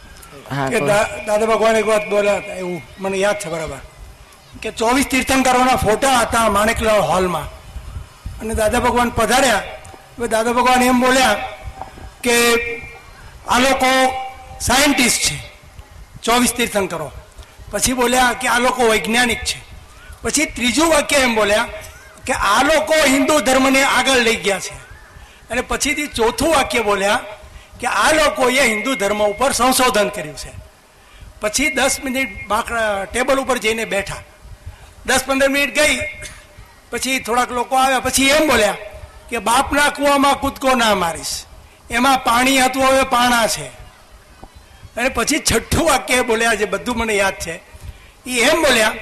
કે દાદા ભગવાન એક વાત બોલ્યા હતા એવું મને યાદ છે બરાબર. કે ચોવીસ તીર્થંકરોના ફોટા હતા માણેકલાલ હોલમાં. અને દાદા ભગવાન પધાર્યા. હવે દાદા ભગવાન એમ બોલ્યા કે આ લોકો સાયન્ટિસ્ટ છે ચોવીસ તીર્થંકરો. પછી બોલ્યા કે આ લોકો વૈજ્ઞાનિક છે. પછી ત્રીજું વાક્ય એમ બોલ્યા કે આ લોકો હિન્દુ ધર્મને આગળ લઈ ગયા છે. અને પછીથી ચોથું વાક્ય બોલ્યા કે આ લોકોએ હિન્દુ ધર્મ ઉપર સંશોધન કર્યું છે. પછી દસ મિનિટ બાકડા ટેબલ ઉપર જઈને બેઠા. દસ પંદર મિનિટ ગઈ, પછી થોડાક લોકો આવ્યા, પછી એમ બોલ્યા કે બાપના કૂવામાં કૂદકો ના મારીશ. એમાં પાણી હતું, હવે પાણા છે. અને પછી છઠ્ઠું વાક્ય બોલ્યા, જે બધું મને યાદ છે એ એમ બોલ્યા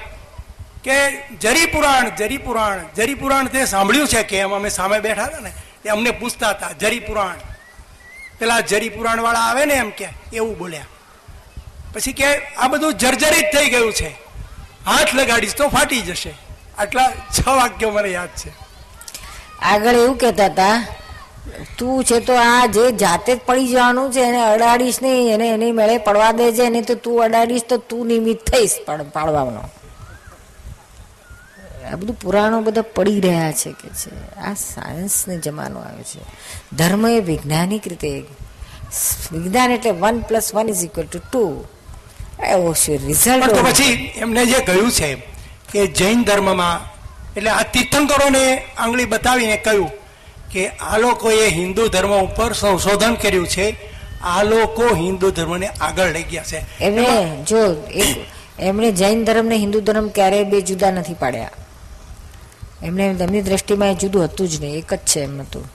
કે જરીપુરાણ જરીપુરાણ જરી પુરાણ જરી પુરાણ તે સાંભળ્યું છે કે એમ અમે સામે બેઠા હતા ને તે અમને પૂછતા હતા જરીપુરાણ પેલા જરીપુરાણ વાળા આવે ને એમ કે, એવું બોલ્યા. પછી કે, આ બધું જર્જરિત થઈ ગયું છે. હાથ લગાડીશ તો ફાટી જશે. આટલા છ વાક્યો મને યાદ છે. આગળ એવું કહેતા હતા, તું છે તો આ જે જાતે જ પડી જવાનું છે, એને અડાડીશ નહીં, એને એની મેળે પડવા દેજે, નહીં તો તું અડાડીશ તો તું નિમિત્ત થઈશ પાડવાનો. આ બધું પુરાણો બધા પડી રહ્યા છે કે છે. આ સાયન્સનો જમાનો આવ્યો છે. ધર્મ એ વૈજ્ઞાનિક રીતે વિજ્ઞાન એટલે one plus one is equal to two એવો છે તો રિઝલ્ટ પછી એમને જે કહ્યું છે કે જૈન ધર્મમાં એટલે આ તીર્થંકરોને આંગળી બતાવીને કહ્યું કે આ લોકોએ હિન્દુ ધર્મ ઉપર સંશોધન કર્યું છે. આ લોકો હિન્દુ ધર્મને આગળ લઈ ગયા છે. એમણે જો એક એમણે જૈન ધર્મ ને હિન્દુ ધર્મ ક્યારેય બે જુદા નથી પાડ્યા. એમને એમની દ્રષ્ટિમાં એ જુદું હતું જ નહીં, એક જ છે એમ હતું.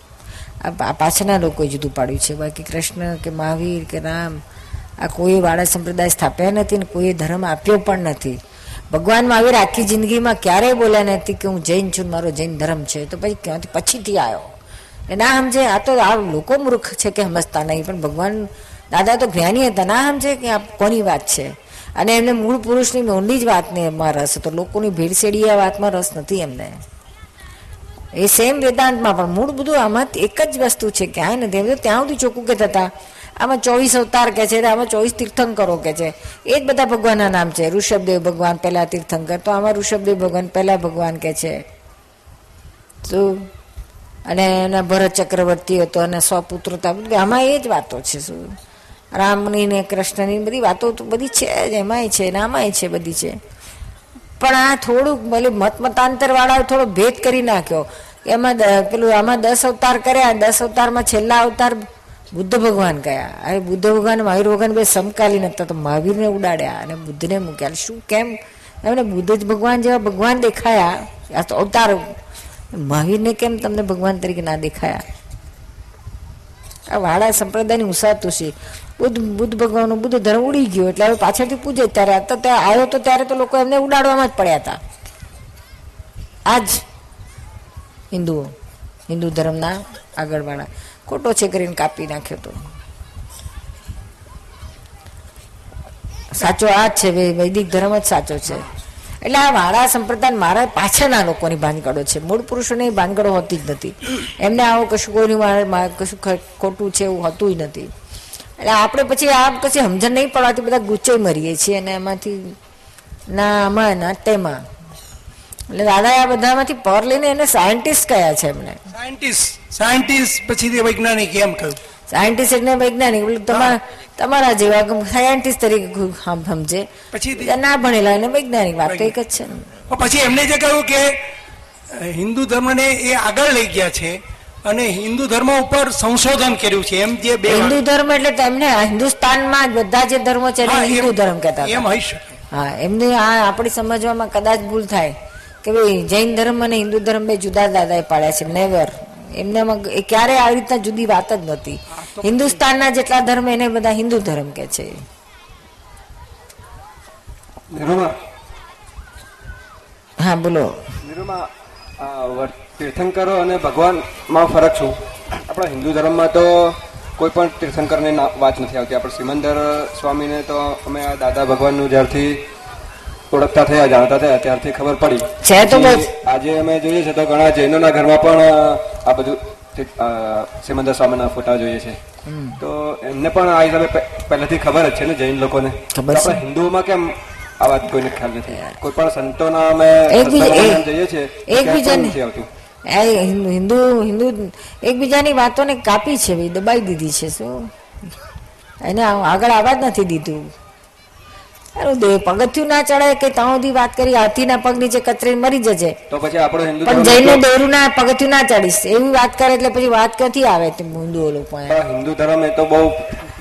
આ પાછળના લોકોએ જુદું પાડ્યું છે. બાકી કૃષ્ણ કે મહાવીર કે રામ, આ કોઈ વાળા સંપ્રદાય સ્થાપ્યા નથી ને કોઈ ધર્મ આપ્યો પણ નથી. ભગવાન મહાવીર આખી જિંદગીમાં ક્યારેય બોલ્યા નથી કે હું જૈન છું મારો જૈન ધર્મ છે. તો પછી ક્યાંથી, પછીથી આવ્યો? એ ના સમજે. આ તો આ લોકો મૂર્ખ છે કે સમજતા નહીં. પણ ભગવાન દાદા તો જ્ઞાની હતા. ના સમજે કે આ કોની વાત છે? અને એમને મૂળ પુરુષની નોંધની જ વાતને એમાં રસ હતો. લોકોની ભીડસેડી આ વાતમાં રસ નથી એમને. એ સેમ વેદાંતમાં પણ મૂળ બધું આમાં એક જ વસ્તુ છે ક્યાંય નથી એમ તો ત્યાં સુધી ચોખ્ખું કહેતા હતા. આમાં ચોવીસ અવતાર કે છે, આમાં ચોવીસ તીર્થંકરો કે છે. એ જ બધા ભગવાનના નામ છે. ઋષભદેવ ભગવાન પહેલા તીર્થંકર, તો આમાં ઋષભદેવ ભગવાન પહેલા ભગવાન કે છે. શું અને એના ભરત ચક્રવર્તી હતો અને સ્વપુત્ર આમાં એ જ વાતો છે શું? રામની ને કૃષ્ણની બધી વાતો તો બધી છે જ, એમાંય છે ને છે બધી છે. પણ આ થોડુંક ભલે મત મતાંતર વાળા થોડો ભેદ કરી નાખ્યો. એમાં પેલું આમાં દસ અવતાર કર્યા, દસ અવતારમાં છેલ્લા અવતાર બુદ્ધ ભગવાન કયા હવે બુદ્ધ ભગવાન મહાવીર ભગવાન બે સમકાલીન હતા, તો મહાવીરને ઉડાડ્યા અને બુદ્ધને મૂક્યા. શું, કેમ? એમને બુદ્ધ જ ભગવાન જેવા ભગવાન દેખાયા. આ તો અવતાર, મહાવીરને કેમ તમને ભગવાન તરીકે ના દેખાયા? આ વાળા સંપ્રદાયની ઉસાતું છે બુદ્ધ બુદ્ધ ભગવાનનો બુદ્ધ ધર્મ ઉડી ગયો. એટલે હવે પાછળથી પૂજે ત્યારે તો ત્યાં આવ્યો તો ત્યારે તો લોકો એમને ઉડાડવામાં જ પડ્યા હતા. આજ હિન્દુઓ, હિન્દુ ધર્મના આગળવાળા ખોટો છે કરીને કાપી નાખ્યો તો. સાચો આ જ છે વૈદિક ધર્મ જ સાચો છે. એટલે આ મારા સંપ્રદાય મારા પાછળના લોકોની ભાનગડો છે. મૂળ પુરુષોની ભાનગડો હોતી જ નથી. એમને આવો કશું કોઈની મારે- કશું ખોટું છે એવું હોતું નથી. એટલે આપણે પછી આ પછી સમજણ નહીં પડવાથી બધા ગુચ્ચે મરીએ છીએ અને એમાંથી ના આમાં ના તેમાં. એટલે દાદા આ બધામાંથી પર લઈને એને સાયન્ટિસ્ટ કયા છે એમને. સાયન્ટિસ્ટ સાયન્ટિસ્ટ તે વૈજ્ઞાનિક એમ કહ્યું. સાયન્ટિસ્ટ એટલે વૈજ્ઞાનિક એટલે તમારા તમારા જેવા સાયન્ટિસ્ટ તરીકે સમજે. પછી ના ભણેલા એને વૈજ્ઞાનિક વાત તો એક જ છે. પછી એમને જે કહ્યું કે હિન્દુ ધર્મને એ આગળ લઈ ગયા છે અને હિન્દુ ધર્મ ઉપર સંશોધન કર્યું છે એમ જે બે હિન્દુ ધર્મ એટલે તેમને હિન્દુસ્તાનમાં બધા જે ધર્મો છે હિન્દુ ધર્મ કહેતા એમ હોઈ શકે. હા એમને આ આપણી સમજવામાં કદાચ ભૂલ થાય કે ભાઈ જૈન ધર્મ અને હિન્દુ ધર્મ બે જુદા દાદાએ પાડ્યા છે નેવર એમનામાં એ ક્યારે આવી રીતના જુદી વાત જ નથી હિન્દુસ્તાનના જેટલા ધર્મ એને બધા હિન્દુ ધર્મ કે છે. હા બોલો. તીર્થંકરો અને ભગવાનમાં ફરક શું? આપણા હિન્દુ ધર્મમાં તો કોઈ પણ તીર્થંકરની ના- વાત નથી આવતી. આપણે સિમંદર સ્વામીને તો અમે આ દાદા ભગવાનનું જ્યારથી ઓળખતા થયા જાણતા થયા ત્યારથી ખબર પડી. છે તો આજે અમે જોઈએ છે તો ઘણા જૈનોના ઘરમાં પણ આ બધું સિમંદર સ્વામીના ફોટા જોઈએ છે. તો એમને પણ આ હિસાબે પહેલેથી ખબર જ છે ને જૈન લોકોને. આપણા હિન્દુઓમાં કેમ આ વાત કોઈને ખ્યાલ નથી? કોઈ પણ સંતોના અમે જઈએ છીએ એકબીજાને- નથી આવતું. હિન્દુ હિન્દુ હિન્દુ એકબીજાની વાતોને કાપી છે ભાઈ દબાઈ દીધી છે શું? એને આગળ આવવા જ નથી દીધું. અરે દે પગથિયું ના ચડાય કે ત્યાં સુધી વાત કરી હાથીના પગ નીચે કચરે મરી જજે. તો પછી આપણો હિન્દુ પણ જઈને દોરું ના પગથિયું ના ચડીશ. એવી વાત કરે એટલે પછી વાત ક્યાંથી આવે તે હિન્દુઓ લોકો હિન્દુ ધર્મ એ તો બહુ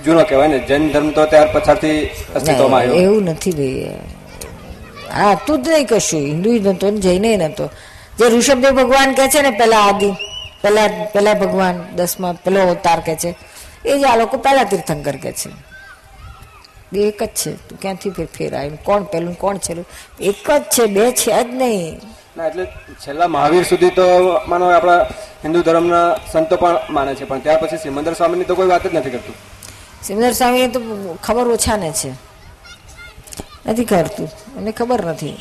જૂનો કહેવાય ને. જૈન ધર્મ તો ત્યાર પછાડથી અસ્તિત્વમાં આવ્યો. એવું નથી ભાઈ. હા તું જ નહીં કશું હિન્દુ નતો ને જૈને નતો જે ઋષભદેવ ભગવાન કે છે ને પેલા આદિ પેલા પેલા ભગવાન દસમા પેલો અવતાર કે છે એ જ આ લોકો પહેલા તીર્થંકર કે છે. બે એક જ છે તું ક્યાંથી ફેર ફેર આવ્યું કોણ પેલું કોણ છેલ્લું? એક જ છે બે છે જ નહીં. ના એટલે છેલ્લા મહાવીર સુધી તો માનો આપણા હિન્દુ ધર્મના સંતો પણ માને છે પણ ત્યાર પછી સિમંદર સ્વામીની તો કોઈ વાત જ નથી કરતું. સિમંદર સ્વામી તો ખબર ઓછાને છે. નથી કરતું. એમને ખબર નથી.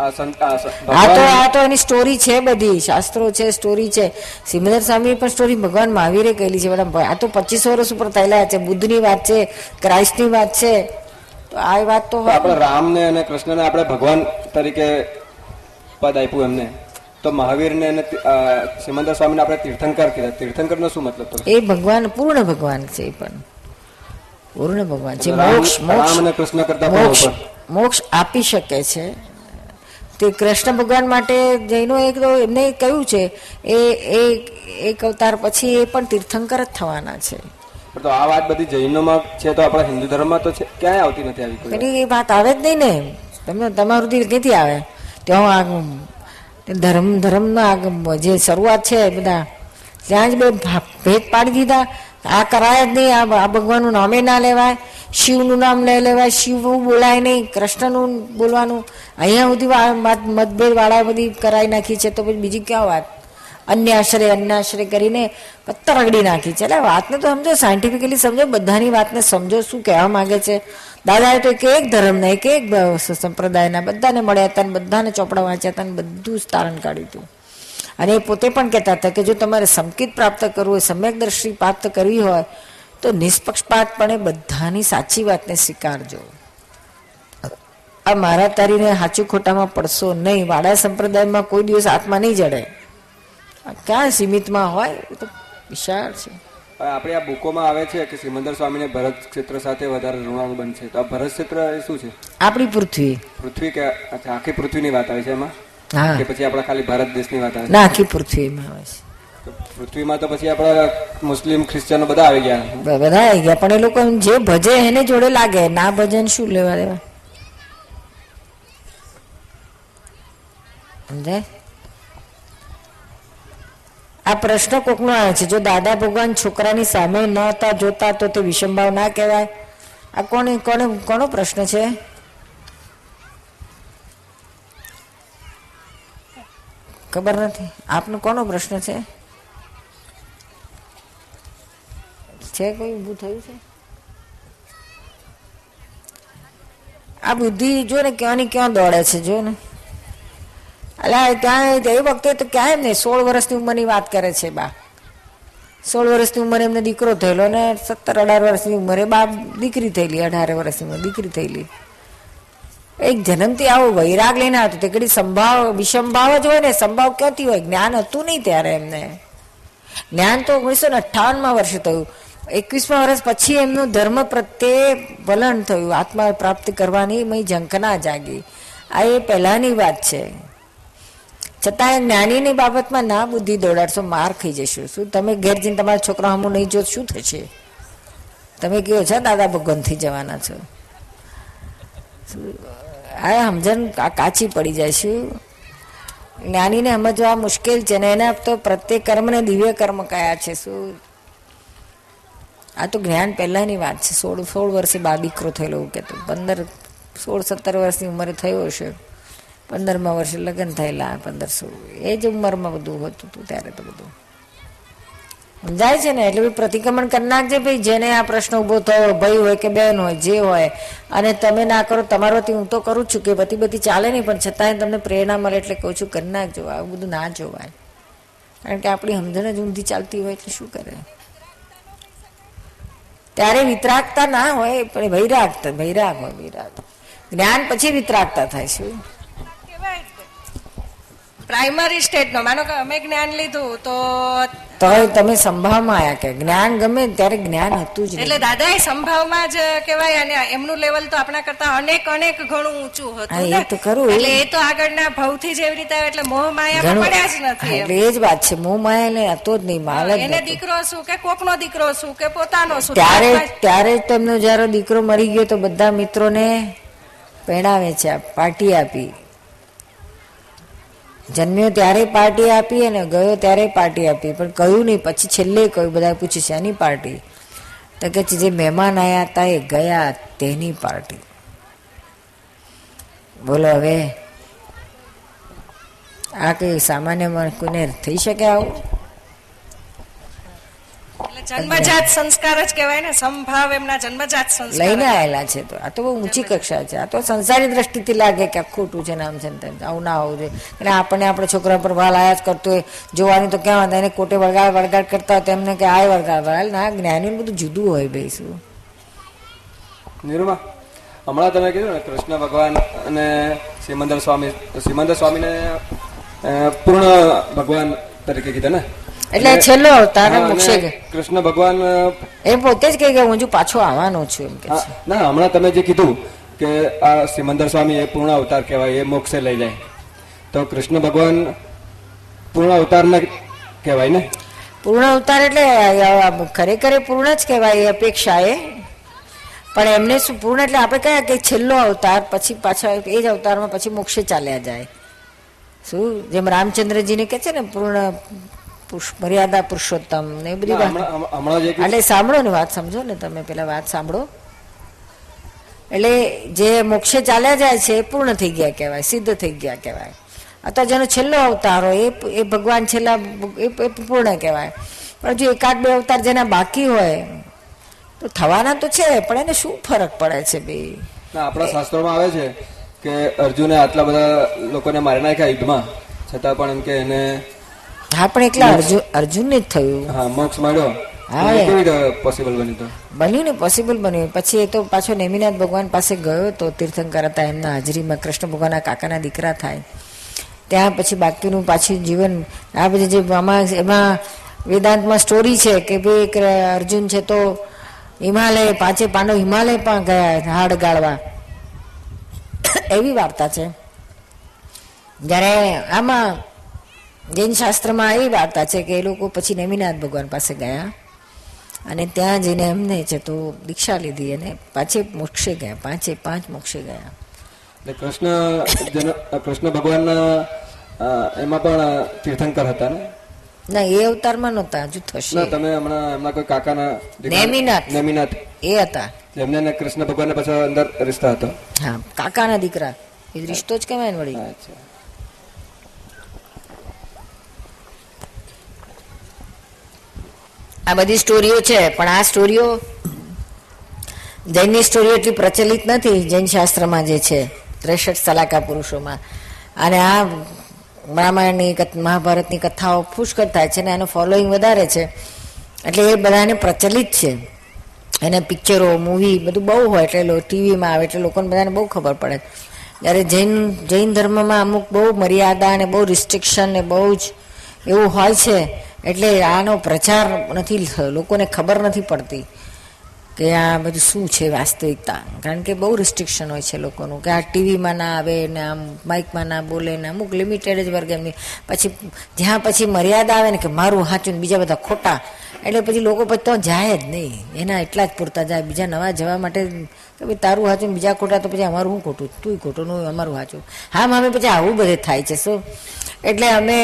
આ તો આ તો એની સ્ટોરી છે બધી. શાસ્ત્રો છે સ્ટોરી છે. સિમદર સ્વામી પણ સ્ટોરી ભગવાન મહાવીરે કહેલી છે. મેડમ આ તો પચીસ વર્ષ ઉપર થયેલા છે. બુદ્ધની વાત છે ક્રાઇસ્ટની વાત છે. તો આ વાત તો આપણે રામને અને કૃષ્ણને આપણે ભગવાન તરીકે પદ આપ્યું એમને. તો મહાવીરને અને સિમંદર સ્વામીને આપણે તીર્થંકર કીધા. તીર્થંકરનો શું મતલબ એ ભગવાન પૂર્ણ ભગવાન છે એ પણ. પૂર્ણ ભગવાન. જે મોક્ષ મોક્ષ કૃષ્ણ કરતા મોક્ષ આપી શકે છે. તે કૃષ્ણ ભગવાન માટે જૈનો એક તો એમને કહ્યું છે એ એક અવતાર પછી એ પણ તીર્થંકર જ થવાના છે. તો આ વાત બધી જૈનોમાં છે તો આપણા હિન્દુ ધર્મમાં તો છે ક્યાંય આવતી નથી આવી કોઈ. એ વાત આવે જ નહીં ને. તમને તમારું દિલ ક્યાંથી આવે? ત્યાં ધર્મ ધર્મના જે શરૂઆત છે બધા ત્યાં જ બે ભેદ પાડી દીધા. આ કરાય જ નહીં, આ ભગવાનનું નામે ના લેવાય, શિવનું નામ લઈ લેવાય શિવનું બોલાય નહીં, કૃષ્ણનું બોલવાનું. અહીંયા સુધી મતભેદ વાળા બધી કરાવી નાખી છે, તો પછી બીજી ક્યાં વાત? અન્યાશ્રય અન્યાશ્રય કરીને પત્તર નાખી છે. એટલે વાતને તો સમજો, સાયન્ટિફિકલી સમજો, બધાની વાતને સમજો, શું કહેવા માંગે છે? દાદાએ તો એક એક ધર્મના એક એક સંપ્રદાયના, બધાને મળ્યા હતા અને બધાને ચોપડા વાંચ્યા હતા અને બધું જ તારણ કાઢ્યું હતું. અને એ પોતે પણ કહેતા હતા કે જો તમારે સંકિત પ્રાપ્ત કરવું હોય સમ્યક દ્રષ્ટિ પ્રાપ્ત કરવી હોય તો નિષ્પક્ષપાતપણે બધાની સાચી વાતને સ્વીકારજો. આ મારા તારીને સાચું ખોટામાં પડશો નહીં. વાડા સંપ્રદાયમાં કોઈ દિવસ આત્મા નહીં જડે. આ ક્યાં સીમિતમાં હોય? એ તો વિશાળ છે. આપણે આ બુકોમાં આવે છે કે સિમંદર સ્વામીને ભરત ક્ષેત્ર સાથે વધારે ઋણાનુબંધ છે. તો આ ભરત ક્ષેત્ર એ શું છે? આપણી પૃથ્વી. પૃથ્વી કે આખી પૃથ્વીની વાત આવે છે એમાં? હા. કે પછી આપણા ખાલી ભારત દેશની વાત આવે ના આખી પૃથ્વીમાં આવે છે. પૃથ્વીમાં તો પછી આપણા મુસ્લિમ ખ્રિશ્ચનો બધા આવી ગયા. બધા આવી ગયા પણ એ લોકો જે ભજે એને જોડે લાગે ના ભજન શું લેવા દેવા? સમજાય? આ પ્રશ્ન કોકનો આવે છે જો દાદા ભગવાન છોકરાની સામે ન હતા જોતા તો તે વિષમભાવ ના કહેવાય? આ કોને કોને કોનો પ્રશ્ન છે? ખબર નથી. આપનો કોનો પ્રશ્ન છે? છે કોઈ ઊભું થયું છે? આ બુદ્ધિ જો ને ક્યાં ને ક્યાં દોડે છે, જો ને. અલા ત્યાં એ વખતે તો ક્યાં નહીં, સોળ વર્ષની ઉંમરની વાત કરે છે બા. સોળ વર્ષની ઉંમરે એમને દીકરો થયેલો ને સત્તર અઢાર વર્ષની ઉંમરે બા દીકરી થયેલી, અઢાર વર્ષની ઉંમરે દીકરી થયેલી. એક જન્મથી આવો વૈરાગ લઈને આવતો તે કદી સંભાવ વિષમભાવ જ હોય ને, સંભાવ ક્યાંથી હોય? જ્ઞાન હતું નહીં ત્યારે એમને. જ્ઞાન તો ઓગણીસો ને અઠ્ઠાવનમાં વર્ષે થયું. એકવીસમાં વર્ષ પછી એમનું ધર્મ પ્રત્યે વલણ થયું. આત્મા પ્રાપ્ત કરવાની મય ઝંખના જાગી. આ એ પહેલાંની વાત છે. છતાં જ્ઞાનીની બાબતમાં ના બુદ્ધિ દોડાડશો, માર ખાઈ જશો. શું તમે ઘેર જઈને તમારા છોકરા હમું નહીં જો શું થશે? તમે કહો છો, દાદા ભગવાનથી જવાના છો. આ સમજણ કાચી પડી જાય શું જ્ઞાનીને સમજવા મુશ્કેલ છે ને એના તો પ્રત્યેક કર્મને દિવ્ય કર્મ કયા છે શું? આ તો જ્ઞાન પહેલાંની વાત છે. સોળ સોળ વર્ષે બા દીકરો થયેલો એવું કહેતો પંદર, સોળ, સત્તર વર્ષની ઉંમરે થયો હશે. પંદરમા વર્ષે લગ્ન થયેલા, પંદર, સોળ, એ જ ઉંમરમાં બધું હતું હતું ત્યારે તો બધું. સમજાય છે ને? એટલે પ્રતિક્રમણ કરી નાખજે ભાઈ, જેને આ પ્રશ્ન ઊભો થયો, ભાઈ હોય કે બેન હોય, જે હોય. અને તમે ના કરો, તમારોથી હું તો કરું છું કે બધી બધી ચાલે નહીં, પણ છતાંય તમને પ્રેરણા મળે એટલે કહું છું, કરી નાખજો, આવું બધું ના જોવાય. કારણ કે આપણી સમજણ જ ઊંધી ચાલતી હોય એટલે શું કરે? ત્યારે વિતરાગતા ના હોય, પણ વૈરાગતા, વૈરાગ હોય, વૈરાગ. જ્ઞાન પછી વિતરાગતા થાય, શું? પ્રાઇમરી સ્ટેટનો માનો કે અમે જ્ઞાન લીધું તો તો તમે સંભાવમાં આયા કે જ્ઞાન ગમે ત્યારે જ્ઞાન હતું જ એટલે દાદા એ સંભાવમાં જ કહેવાય અને એમનું લેવલ તો આપણા કરતા અનેક અનેક ઘણું ઊંચું હતું એ તો ખરું. એટલે એ તો આગળના ભવથી જેવી રીતે એટલે મોહ માયા પડ્યા જ નથી એટલે એ જ વાત છે. મોહ માયા ને હતો જ નહીં માલક એને દીકરો શું કે કોકનો દીકરો શું કે પોતાનો શું ત્યારે ત્યારે જ તેમનો જયારે દીકરો મરી ગયો તો બધા મિત્રોને પહેણાવે છે પાર્ટી આપી. જન્મ્યો ત્યારે પાર્ટી આપી અને ગયો ત્યારે પાર્ટી આપી. પણ કહ્યું નહીં, પછી છેલ્લે કહ્યું બધા પૂછ્યું છે એની પાર્ટી? તો કે જે મહેમાન આવ્યા હતા એ ગયા તેની પાર્ટી. બોલો હવે, આ કઈ સામાન્ય કોઈને થઈ શકે આવું? જન્મજાત સંસ્કાર જ કહેવાય ને સંભાવ એમના જન્મજાત સંસ્કાર લઈને આવેલા છે તો. આ તો બહુ ઊંચી કક્ષા છે. આ તો સંસારી દ્રષ્ટિથી લાગે કે આ ખોટું છે નામ છે. આવું ના આવું જોઈએ. અને આપણને આપણે છોકરા પર વાલ આયા જ કરતો હોય જોવાની તો ક્યાં વાંધા? એને કોટે વળગાડ વળગાડ કરતા હોય તેમને કે આય વળગાડ વળાડ ના જ્ઞાનીનું બધું જુદું હોય ભાઈ શું? નિરૂમા હમણાં તમે કીધું ને કૃષ્ણ ભગવાન અને સિમંદર સ્વામી સિમંદર સ્વામીને પૂર્ણ ભગવાન તરીકે કીધા ને? એટલે છેલ્લો અવતાર મોક્ષે કૃષ્ણ ભગવાન એ પોતે જ કહે કે હું હજુ પાછો આવવાનો છું એમ કે ના હમણાં તમે જે કીધું કે આ સિમંદર સ્વામી એ પૂર્ણ અવતાર કહેવાય એ મોક્ષે લઈ જાય. તો કૃષ્ણ ભગવાન પૂર્ણ અવતાર ને કહેવાય ને? પૂર્ણ અવતાર એટલે ખરેખર પૂર્ણ જ કહેવાય એ અપેક્ષા એ. પણ એમને શું પૂર્ણ એટલે આપણે કયા કે છેલ્લો અવતાર પછી પાછા એ જ અવતારમાં પછી મોક્ષે ચાલ્યા જાય. શું? જેમ રામચંદ્રજીને કે છે ને પૂર્ણ મર્યાદા પુરુષોત્તમ ને એ બધી એટલે સાંભળો ને વાત સમજો ને તમે પેલા વાત સાંભળો. એટલે જે મોક્ષે ચાલ્યા જાય છે એ પૂર્ણ થઈ ગયા કહેવાય સિદ્ધ થઈ ગયા કહેવાય. અથવા જેનો છેલ્લો અવતાર હોય એ એ ભગવાન છેલ્લા એ પૂર્ણ કહેવાય. પણ જો એકાદ બે અવતાર જેના બાકી હોય તો થવાના તો છે પણ એને શું ફરક પડે છે બે આપણા શાસ્ત્રોમાં આવે છે કે અર્જુને આટલા બધા લોકોને મારી નાખ્યા યુદ્ધમાં છતાં પણ એમ કે એને હા પણ એટલે અર્જુન અર્જુનને જ થયું. હા મોક્ષ મળ્યો પોસિબલ બન્યું તો? બન્યું ને પોસિબલ બન્યું. પછી એ તો પાછો નેમિનાથ ભગવાન પાસે ગયો તો તીર્થંકર હતા એમના હાજરીમાં કૃષ્ણ ભગવાનના કાકાના દીકરા થાય. ત્યાં પછી બાકીનું પાછું જીવન આ બધી જે આમાં એમાં વેદાંતમાં સ્ટોરી છે કે ભાઈ એક અર્જુન છે તો હિમાલય પાંચે પાંડવ હિમાલય પણ ગયા હાડ ગાળવા. એવી વાર્તા છે. જ્યારે આમાં જૈન શાસ્ત્રમાં એવી વાર્તા છે કે એ લોકો પછી નેમિનાથ ભગવાન પાસે ગયા અને ત્યાં જઈને એમને છે તો દીક્ષા લીધી અને પાંચે મોક્ષે ગયા પાંચે પાંચ મોક્ષે ગયા. એટલે કૃષ્ણ કૃષ્ણ ભગવાનના એમાં પણ તીર્થંકર હતા ને? ના એ અવતારમાં નહોતા હજુ ના થશે તમે હમણાં એમના કોઈ કાકાના નેમિનાથ. નેમિનાથ. એ હતા. એમને કૃષ્ણ ભગવાનને પાછા અંદર રિશ્તા હતો. હા કાકાના દીકરા. એ રિશ્તો જ કહેવાય ને વળી. આ બધી સ્ટોરીઓ છે, પણ આ સ્ટોરીઓ જૈનની સ્ટોરીઓ એટલી પ્રચલિત નથી, જૈન શાસ્ત્રમાં જે છે, ત્રેસઠ સલાકા પુરુષોમાં. અને આ રામાયણની મહાભારતની કથાઓ પુષ્કળ થાય છે અને એનું ફોલોઈંગ વધારે છે. એટલે એ બધાને પ્રચલિત છે. એને પિક્ચરો મૂવી બધું બહુ હોય, એટલે ટીવીમાં આવે, એટલે લોકોને બધાને બહુ ખબર પડે. જ્યારે જૈન જૈન ધર્મમાં અમુક બહુ મર્યાદા અને બહુ રિસ્ટ્રિક્શન ને બહુ જ એવું હોય છે. એટલે આનો પ્રચાર નથી લોકોને ખબર નથી પડતી કે આ બધું શું છે વાસ્તવિકતા. કારણ કે બહુ રિસ્ટ્રિક્શન હોય છે લોકોનું, કે આ ટીવીમાં ના આવે, ને આમ માઇકમાં ના બોલે, ને અમુક લિમિટેડ જ વર્ગ એમની. પછી જ્યાં પછી મર્યાદા આવે ને કે મારું સાચું બીજા બધા ખોટા, એટલે પછી લોકો પછી તો જાય જ નહીં. એના એટલા જ પૂરતા જાય. બીજા નવા જવા માટે ભાઈ તારું સાચું બીજા ખોટા તો પછી અમારું હું ખોટું? તું ખોટું નું અમારું સાચું હા, મામે પછી આવું બધે થાય છે, શું? એટલે અમે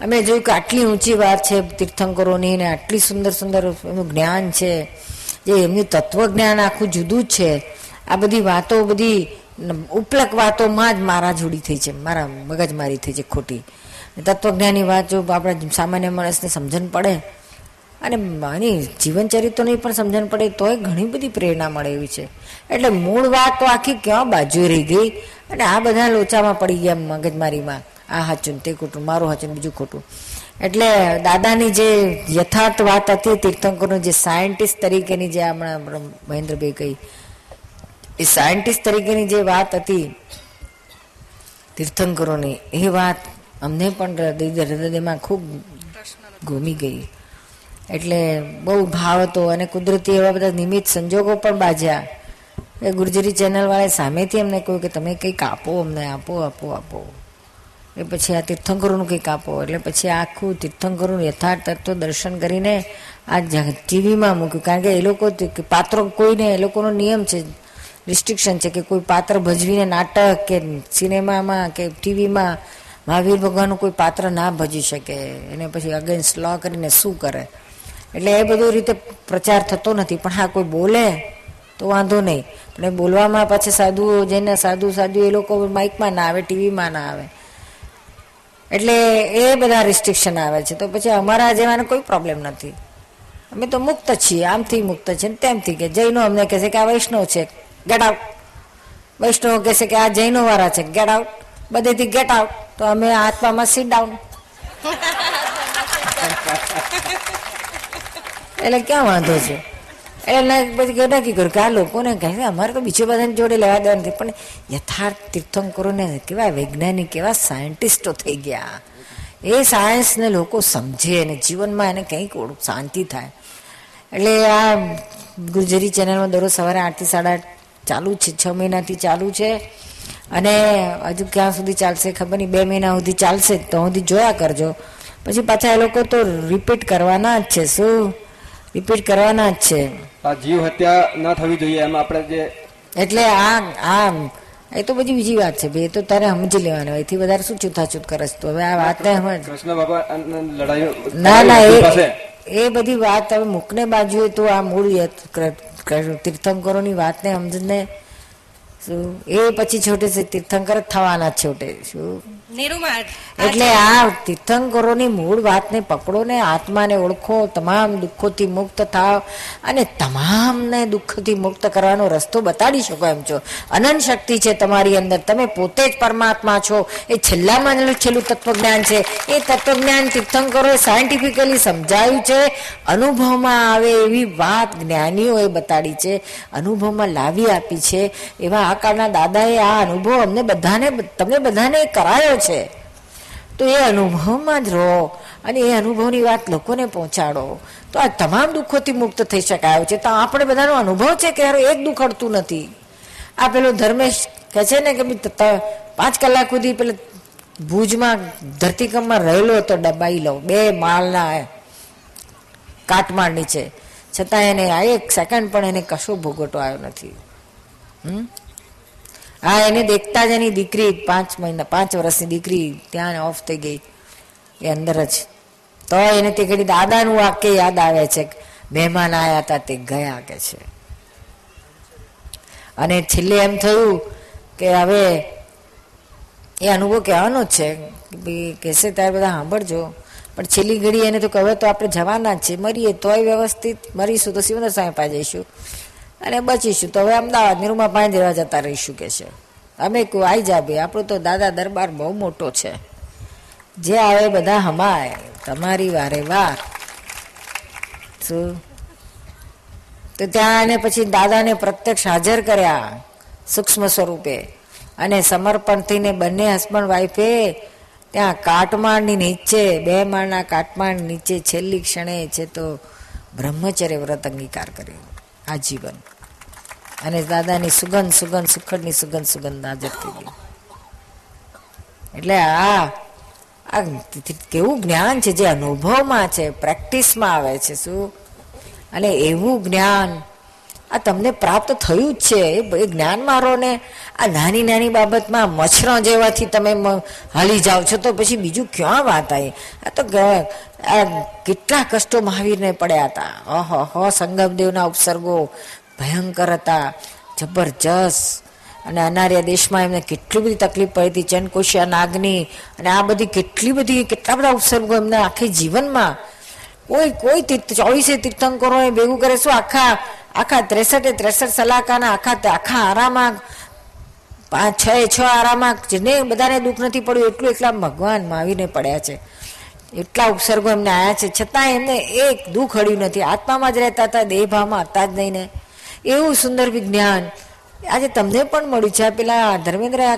અમે જોયું કે આટલી ઊંચી વાત છે તીર્થંકરોની ને આટલી સુંદર સુંદર એનું જ્ઞાન છે, જે એમનું તત્વજ્ઞાન આખું જુદું જ છે. આ બધી વાતો, બધી ઉપલક વાતોમાં જ મારા જોડી થઈ છે, મારા મગજમારી થઈ છે ખોટી. તત્વજ્ઞાનની વાત જો આપણા સામાન્ય માણસને સમજણ પડે, અને આની જીવન ચરિત્રની પણ સમજણ પડે, તોય ઘણી બધી પ્રેરણા મળે એવી છે. એટલે મૂળ વાત તો આખી ક્યાં બાજુ રહી ગઈ? અને આ બધા લોચામાં પડી ગયા મગજમારીમાં. આ હાચું તે ખોટું, મારું હાચું બીજું ખોટું. એટલે દાદાની જે યથાર્થ વાત હતી, તીર્થંકરનું જે સાયન્ટિસ્ટ તરીકેની જે હમણાં મહેન્દ્રભાઈ કહી, એ સાયન્ટિસ્ટ તરીકેની જે વાત હતી તીર્થંકરોની, એ વાત અમને પણ હૃદયમાં ખૂબ ઘૂમી ગઈ. એટલે બહુ ભાવ હતો અને કુદરતી એવા બધા નિમિત્ત સંજોગો પણ બાજ્યા એ ગુર્જરી ચેનલ વાળા સામેથી અમને કહ્યું કે તમે કંઈક આપો અમને, આપો આપો આપો. એ પછી આ તીર્થંકરોનું કંઈક આપો. એટલે પછી આખું તીર્થંકરોનું યથાર્થ તત્વ દર્શન કરીને આ ટીવીમાં મૂક્યું. કારણ કે એ લોકો પાત્રો કોઈને, એ લોકોનો નિયમ છે રિસ્ટ્રિક્શન છે કે કોઈ પાત્ર ભજવીને નાટક કે સિનેમામાં કે ટીવીમાં મહાવીર ભગવાનનું કોઈ પાત્ર ના ભજી શકે. એને પછી અગેન્સ્ટ લો કરીને શું કરે? એટલે એ બધું રીતે પ્રચાર થતો નથી. પણ હા, કોઈ બોલે તો વાંધો નહીં. પણ એ બોલવામાં પછી સાધુઓ જેને સાધુ સાધુ એ લોકો માઇકમાં ના આવે, ટીવીમાં ના આવે. એટલે એ બધા રિસ્ટ્રિક્શન આવે છે. તો પછી અમારા જેવાને કોઈ પ્રોબ્લેમ નથી. અમે તો મુક્ત છીએ. આમથી મુક્ત છીએ તેમથી કે જૈનો અમને કહે છે કે આ વૈષ્ણવ છે. ગેટ આઉટ વૈષ્ણવ કહેશે કે આ જૈનો વાળા છે. ગેટ આઉટ બધેથી ગેટ આઉટ તો અમે આત્મામાં સીટ ડાઉન એટલે ક્યાં વાંધો છે? એટલે પછી કે કી આ લોકોને કહે અમારે તો બીજો બધાને જોડે લેવા દેવા નથી પણ યથાર્થ તીર્થંકરોને કેવા વૈજ્ઞાનિક, કેવા સાયન્ટિસ્ટો થઈ ગયા. એ સાયન્સને લોકો સમજે અને જીવનમાં એને કંઈક શાંતિ થાય. એટલે આ ગુર્જરી ચેનલમાં દરરોજ સવારે આઠથી સાડા ચાલુ છે, છ મહિનાથી ચાલુ છે. અને હજુ ક્યાં સુધી ચાલશે ખબર નહીં, બે મહિના સુધી ચાલશે તો સુધી જોયા કરજો. પછી પાછા એ લોકો તો રિપીટ કરવાના જ છે. શું? રિપીટ કરવાના જ છે. આ જીવ હત્યા ન થવી જોઈએ એમ આપણે જે એટલે આ આ એ તો બધી બીજી વાત છે. ભાઈ એ તો તારે સમજી લેવાનું. એથી વધારે શું છૂતાછૂત કરે છે તો? હવે આ વાતને સમજ કૃષ્ણ ભગવાન લડાઈઓ ના ના એ એ બધી વાત હવે મૂકને બાજુએ તો આ મૂળ તીર્થંકરોની વાતને સમજને શું? એ પછી છોટે છે તીર્થંકર જ થવાના જ છોટે. શું? એટલે આ તીર્થંકરોની મૂળ વાતને પકડો ને આત્માને ઓળખો તમામ દુઃખોથી મુક્ત થાવ અને તમામને દુઃખથી મુક્ત કરવાનો રસ્તો બતાડી શકો એમ છો. અનંત શક્તિ છે તમારી અંદર. તમે પોતે જ પરમાત્મા છો. એ છેલ્લામાં છેલ્લું તત્વજ્ઞાન છે. એ તત્વજ્ઞાન તીર્થંકરોએ સાયન્ટિફિકલી સમજાયું છે. અનુભવમાં આવે એવી વાત જ્ઞાનીઓએ બતાડી છે. અનુભવમાં લાવી આપી છે. એવા આ કાળના દાદાએ આ અનુભવ અમને બધાને તમને બધાને કરાયો છે. તો એ અનુભવમાં જ રહો અને એ અનુભવની વાત લોકોને પહોંચાડો. તો આ તમામ દુઃખોથી મુક્ત થઈ શકાયો છે. તો આપણે બધાનો અનુભવ છે કે યાર એક દુઃખ અડતું નથી. આ પેલો ધર્મેશ કહે છે ને કે પાંચ કલાક સુધી પેલા ભુજમાં ધરતીકંપમાં રહેલો હતો, ડબાઈ લો બે માળના કાટમાળ નીચે. છતાં એને આ એક સેકન્ડ પણ એને કશો ભોગવટો આવ્યો નથી. હમ? હા, એને દેખતા જ એની દીકરી પાંચ મહિના, પાંચ વર્ષની દીકરી ત્યાં ઓફ થઈ ગઈ, એ અંદર જ. તો એને તે ઘડી દાદાનું વાક્ય યાદ આવે છે મહેમાન આવ્યા હતા તે ગયા કે છે. અને છેલ્લે એમ થયું કે હવે એ અનુભવ કહેવાનો જ છે કહેશે ત્યારે બધા સાંભળજો. પણ છેલ્લી ઘડી એને તો કહે તો આપણે જવાના જ છે મરીએ, તોય વ્યવસ્થિત, મરીશું તો સિવંદર સાહેબ પાસે જઈશું. અને બચીશું તો હવે અમદાવાદની નિરૂમા પાંચ દેવા જતા રહીશું કે છે. અમે કહું આવી જા ભાઈ, આપણો તો દાદા દરબાર બહુ મોટો છે. જે આવે બધા હમાય. તમારી વારે વાર. શું તો ત્યાં એને પછી દાદાને પ્રત્યક્ષ હાજર કર્યા સૂક્ષ્મ સ્વરૂપે. અને સમર્પણથી ને બંને હસબન્ડ વાઈફે ત્યાં કાટમાળની નીચે, બે માળના કાટમાળ નીચે છેલ્લી ક્ષણે છે તો બ્રહ્મચર્ય વ્રત અંગીકાર કર્યો. આજીવન. અને દાદાની સુગંધ સુગંધ, સુખડની સુગંધ સુગંધ હાજર થઈ ગઈ. એટલે આ આ કેવું જ્ઞાન છે, જે અનુભવમાં છે, પ્રેક્ટિસમાં આવે છે, શું? અને એવું જ્ઞાન આ તમને પ્રાપ્ત થયું જ છે. એ જ્ઞાન મારો ને આ નાની નાની બાબતમાં મચ્છરો જેવાથી તમે હાલી જાઓ છો, તો પછી બીજું ક્યાં વાત આવી આ તો કેટલા કષ્ટો મહાવીરને પડ્યા હતા. ઓહો હો, સંગમદેવના ઉપસર્ગો ભયંકર હતા, જબરજસ્ત. અને અનાર્ય દેશમાં એમને કેટલી બધી તકલીફ પડી હતી ચંદકોશિયા નાગની, અને આ બધી કેટલી બધી, કેટલા બધા ઉપસર્ગો એમને આખી જીવનમાં કોઈ કોઈ ચોવીસે તીર્થંકરો ભેગું કરે શું આખા આખા ત્રેસઠે ત્રેસઠ સલાકાના, આખા આખા આરામાં, પાંચ, છ છ આરામાં જેને બધાને દુઃખ નથી પડ્યું, એટલું એટલા ભગવાન માવીને પડ્યા છે. એટલા ઉપસર્ગો એમને આવ્યા છે. છતાં એમને એક દુઃખ હળ્યું નથી. આત્મામાં જ રહેતા હતા, દેહભાવમાં હતા જ નહીં ને. એવું સુંદર વિજ્ઞાન. આજે તમને પણ મળ્યું છે. આ પેલા ધર્મેન્દ્ર આ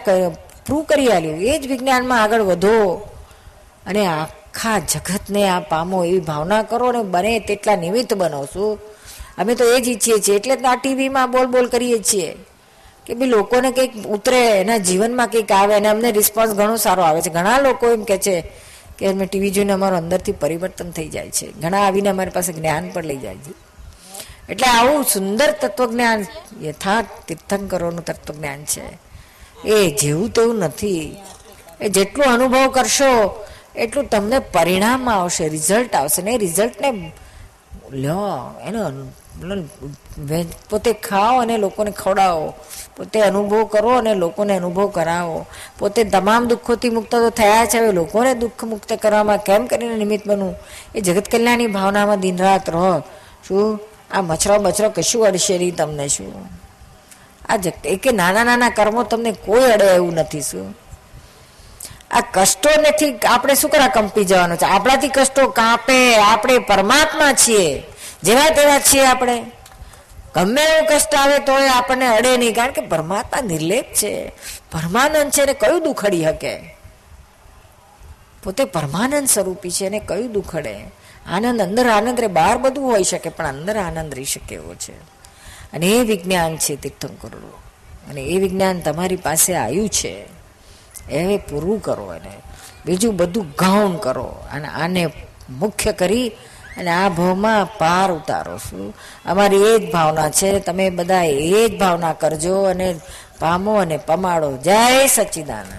પ્રૂવ કરી આલ્યું એ જ વિજ્ઞાનમાં આગળ વધો. અને આખા જગતને આ પામો એવી ભાવના કરો ને બને તેટલા નિમિત્ત બનો શું અમે તો એ જ ઈચ્છીએ છીએ, એટલે જ આ ટીવીમાં બોલ બોલ કરીએ છીએ. કે ભાઈ લોકોને કંઈક ઉતરે, એના જીવનમાં કંઈક આવે અને અમને રિસ્પોન્સ ઘણો સારો આવે છે. ઘણા લોકો એમ કહે છે કે અમે ટીવી જોઈને અમારું અંદરથી પરિવર્તન થઈ જાય છે. ઘણા આવીને અમારી પાસે જ્ઞાન પણ લઈ જાય છે. એટલે આવું સુંદર તત્વજ્ઞાન, યથાર્થ તીર્થંકરોનું તત્વજ્ઞાન છે. એ જેવું તેવું નથી. એ જેટલું અનુભવ કરશો એટલું તમને પરિણામ આવશે રિઝલ્ટ આવશે. ને રિઝલ્ટને લ્યો એનો પોતે ખાઓ અને લોકોને ખવડાવો. પોતે અનુભવ કરો અને લોકોને અનુભવ કરાવો. પોતે તમામ દુઃખોથી મુક્ત તો થયા છે. હવે લોકોને દુઃખ મુક્ત કરવામાં કેમ કરીને નિમિત્ત બનવું? એ જગત કલ્યાણની ભાવનામાં દિન રાત રહો. શું? આ મચ્છરો બચરો કશું અડશે નહીં તમને શું? આ જગ કે નાના નાના કર્મો તમને કોઈ અડે એવું નથી, શું? આ કષ્ટો નથી, આપણે શું કરા કંપી જવાનું છે? આપણાથી કષ્ટો કાપે, આપણે પરમાત્મા છીએ. જેવા તેવા છીએ આપણે. ગમે એવું કષ્ટ આવે તો એ આપણને અડે નહીં, કારણ કે પરમાત્મા નિર્લેપ છે. પરમાનંદ છે ને કયું દુખડી શકે પોતે પરમાનંદ સ્વરૂપી છે અને કયું દુખડે? આનંદ, અંદર આનંદ રે, બહાર બધું હોઈ શકે, પણ અંદર આનંદ રહી શકે એવો છે. અને એ વિજ્ઞાન છે તીર્થંકરનું. અને એ વિજ્ઞાન તમારી પાસે આવ્યું છે. એ પૂરું કરો એને. બીજું બધું ગાઉન કરો અને આને મુખ્ય કરી અને આ ભાવમાં પાર ઉતારો છું અમારી એ જ ભાવના છે, તમે બધા એ જ ભાવના કરજો અને પામો અને પમાડો. જય સચ્ચિદાનંદ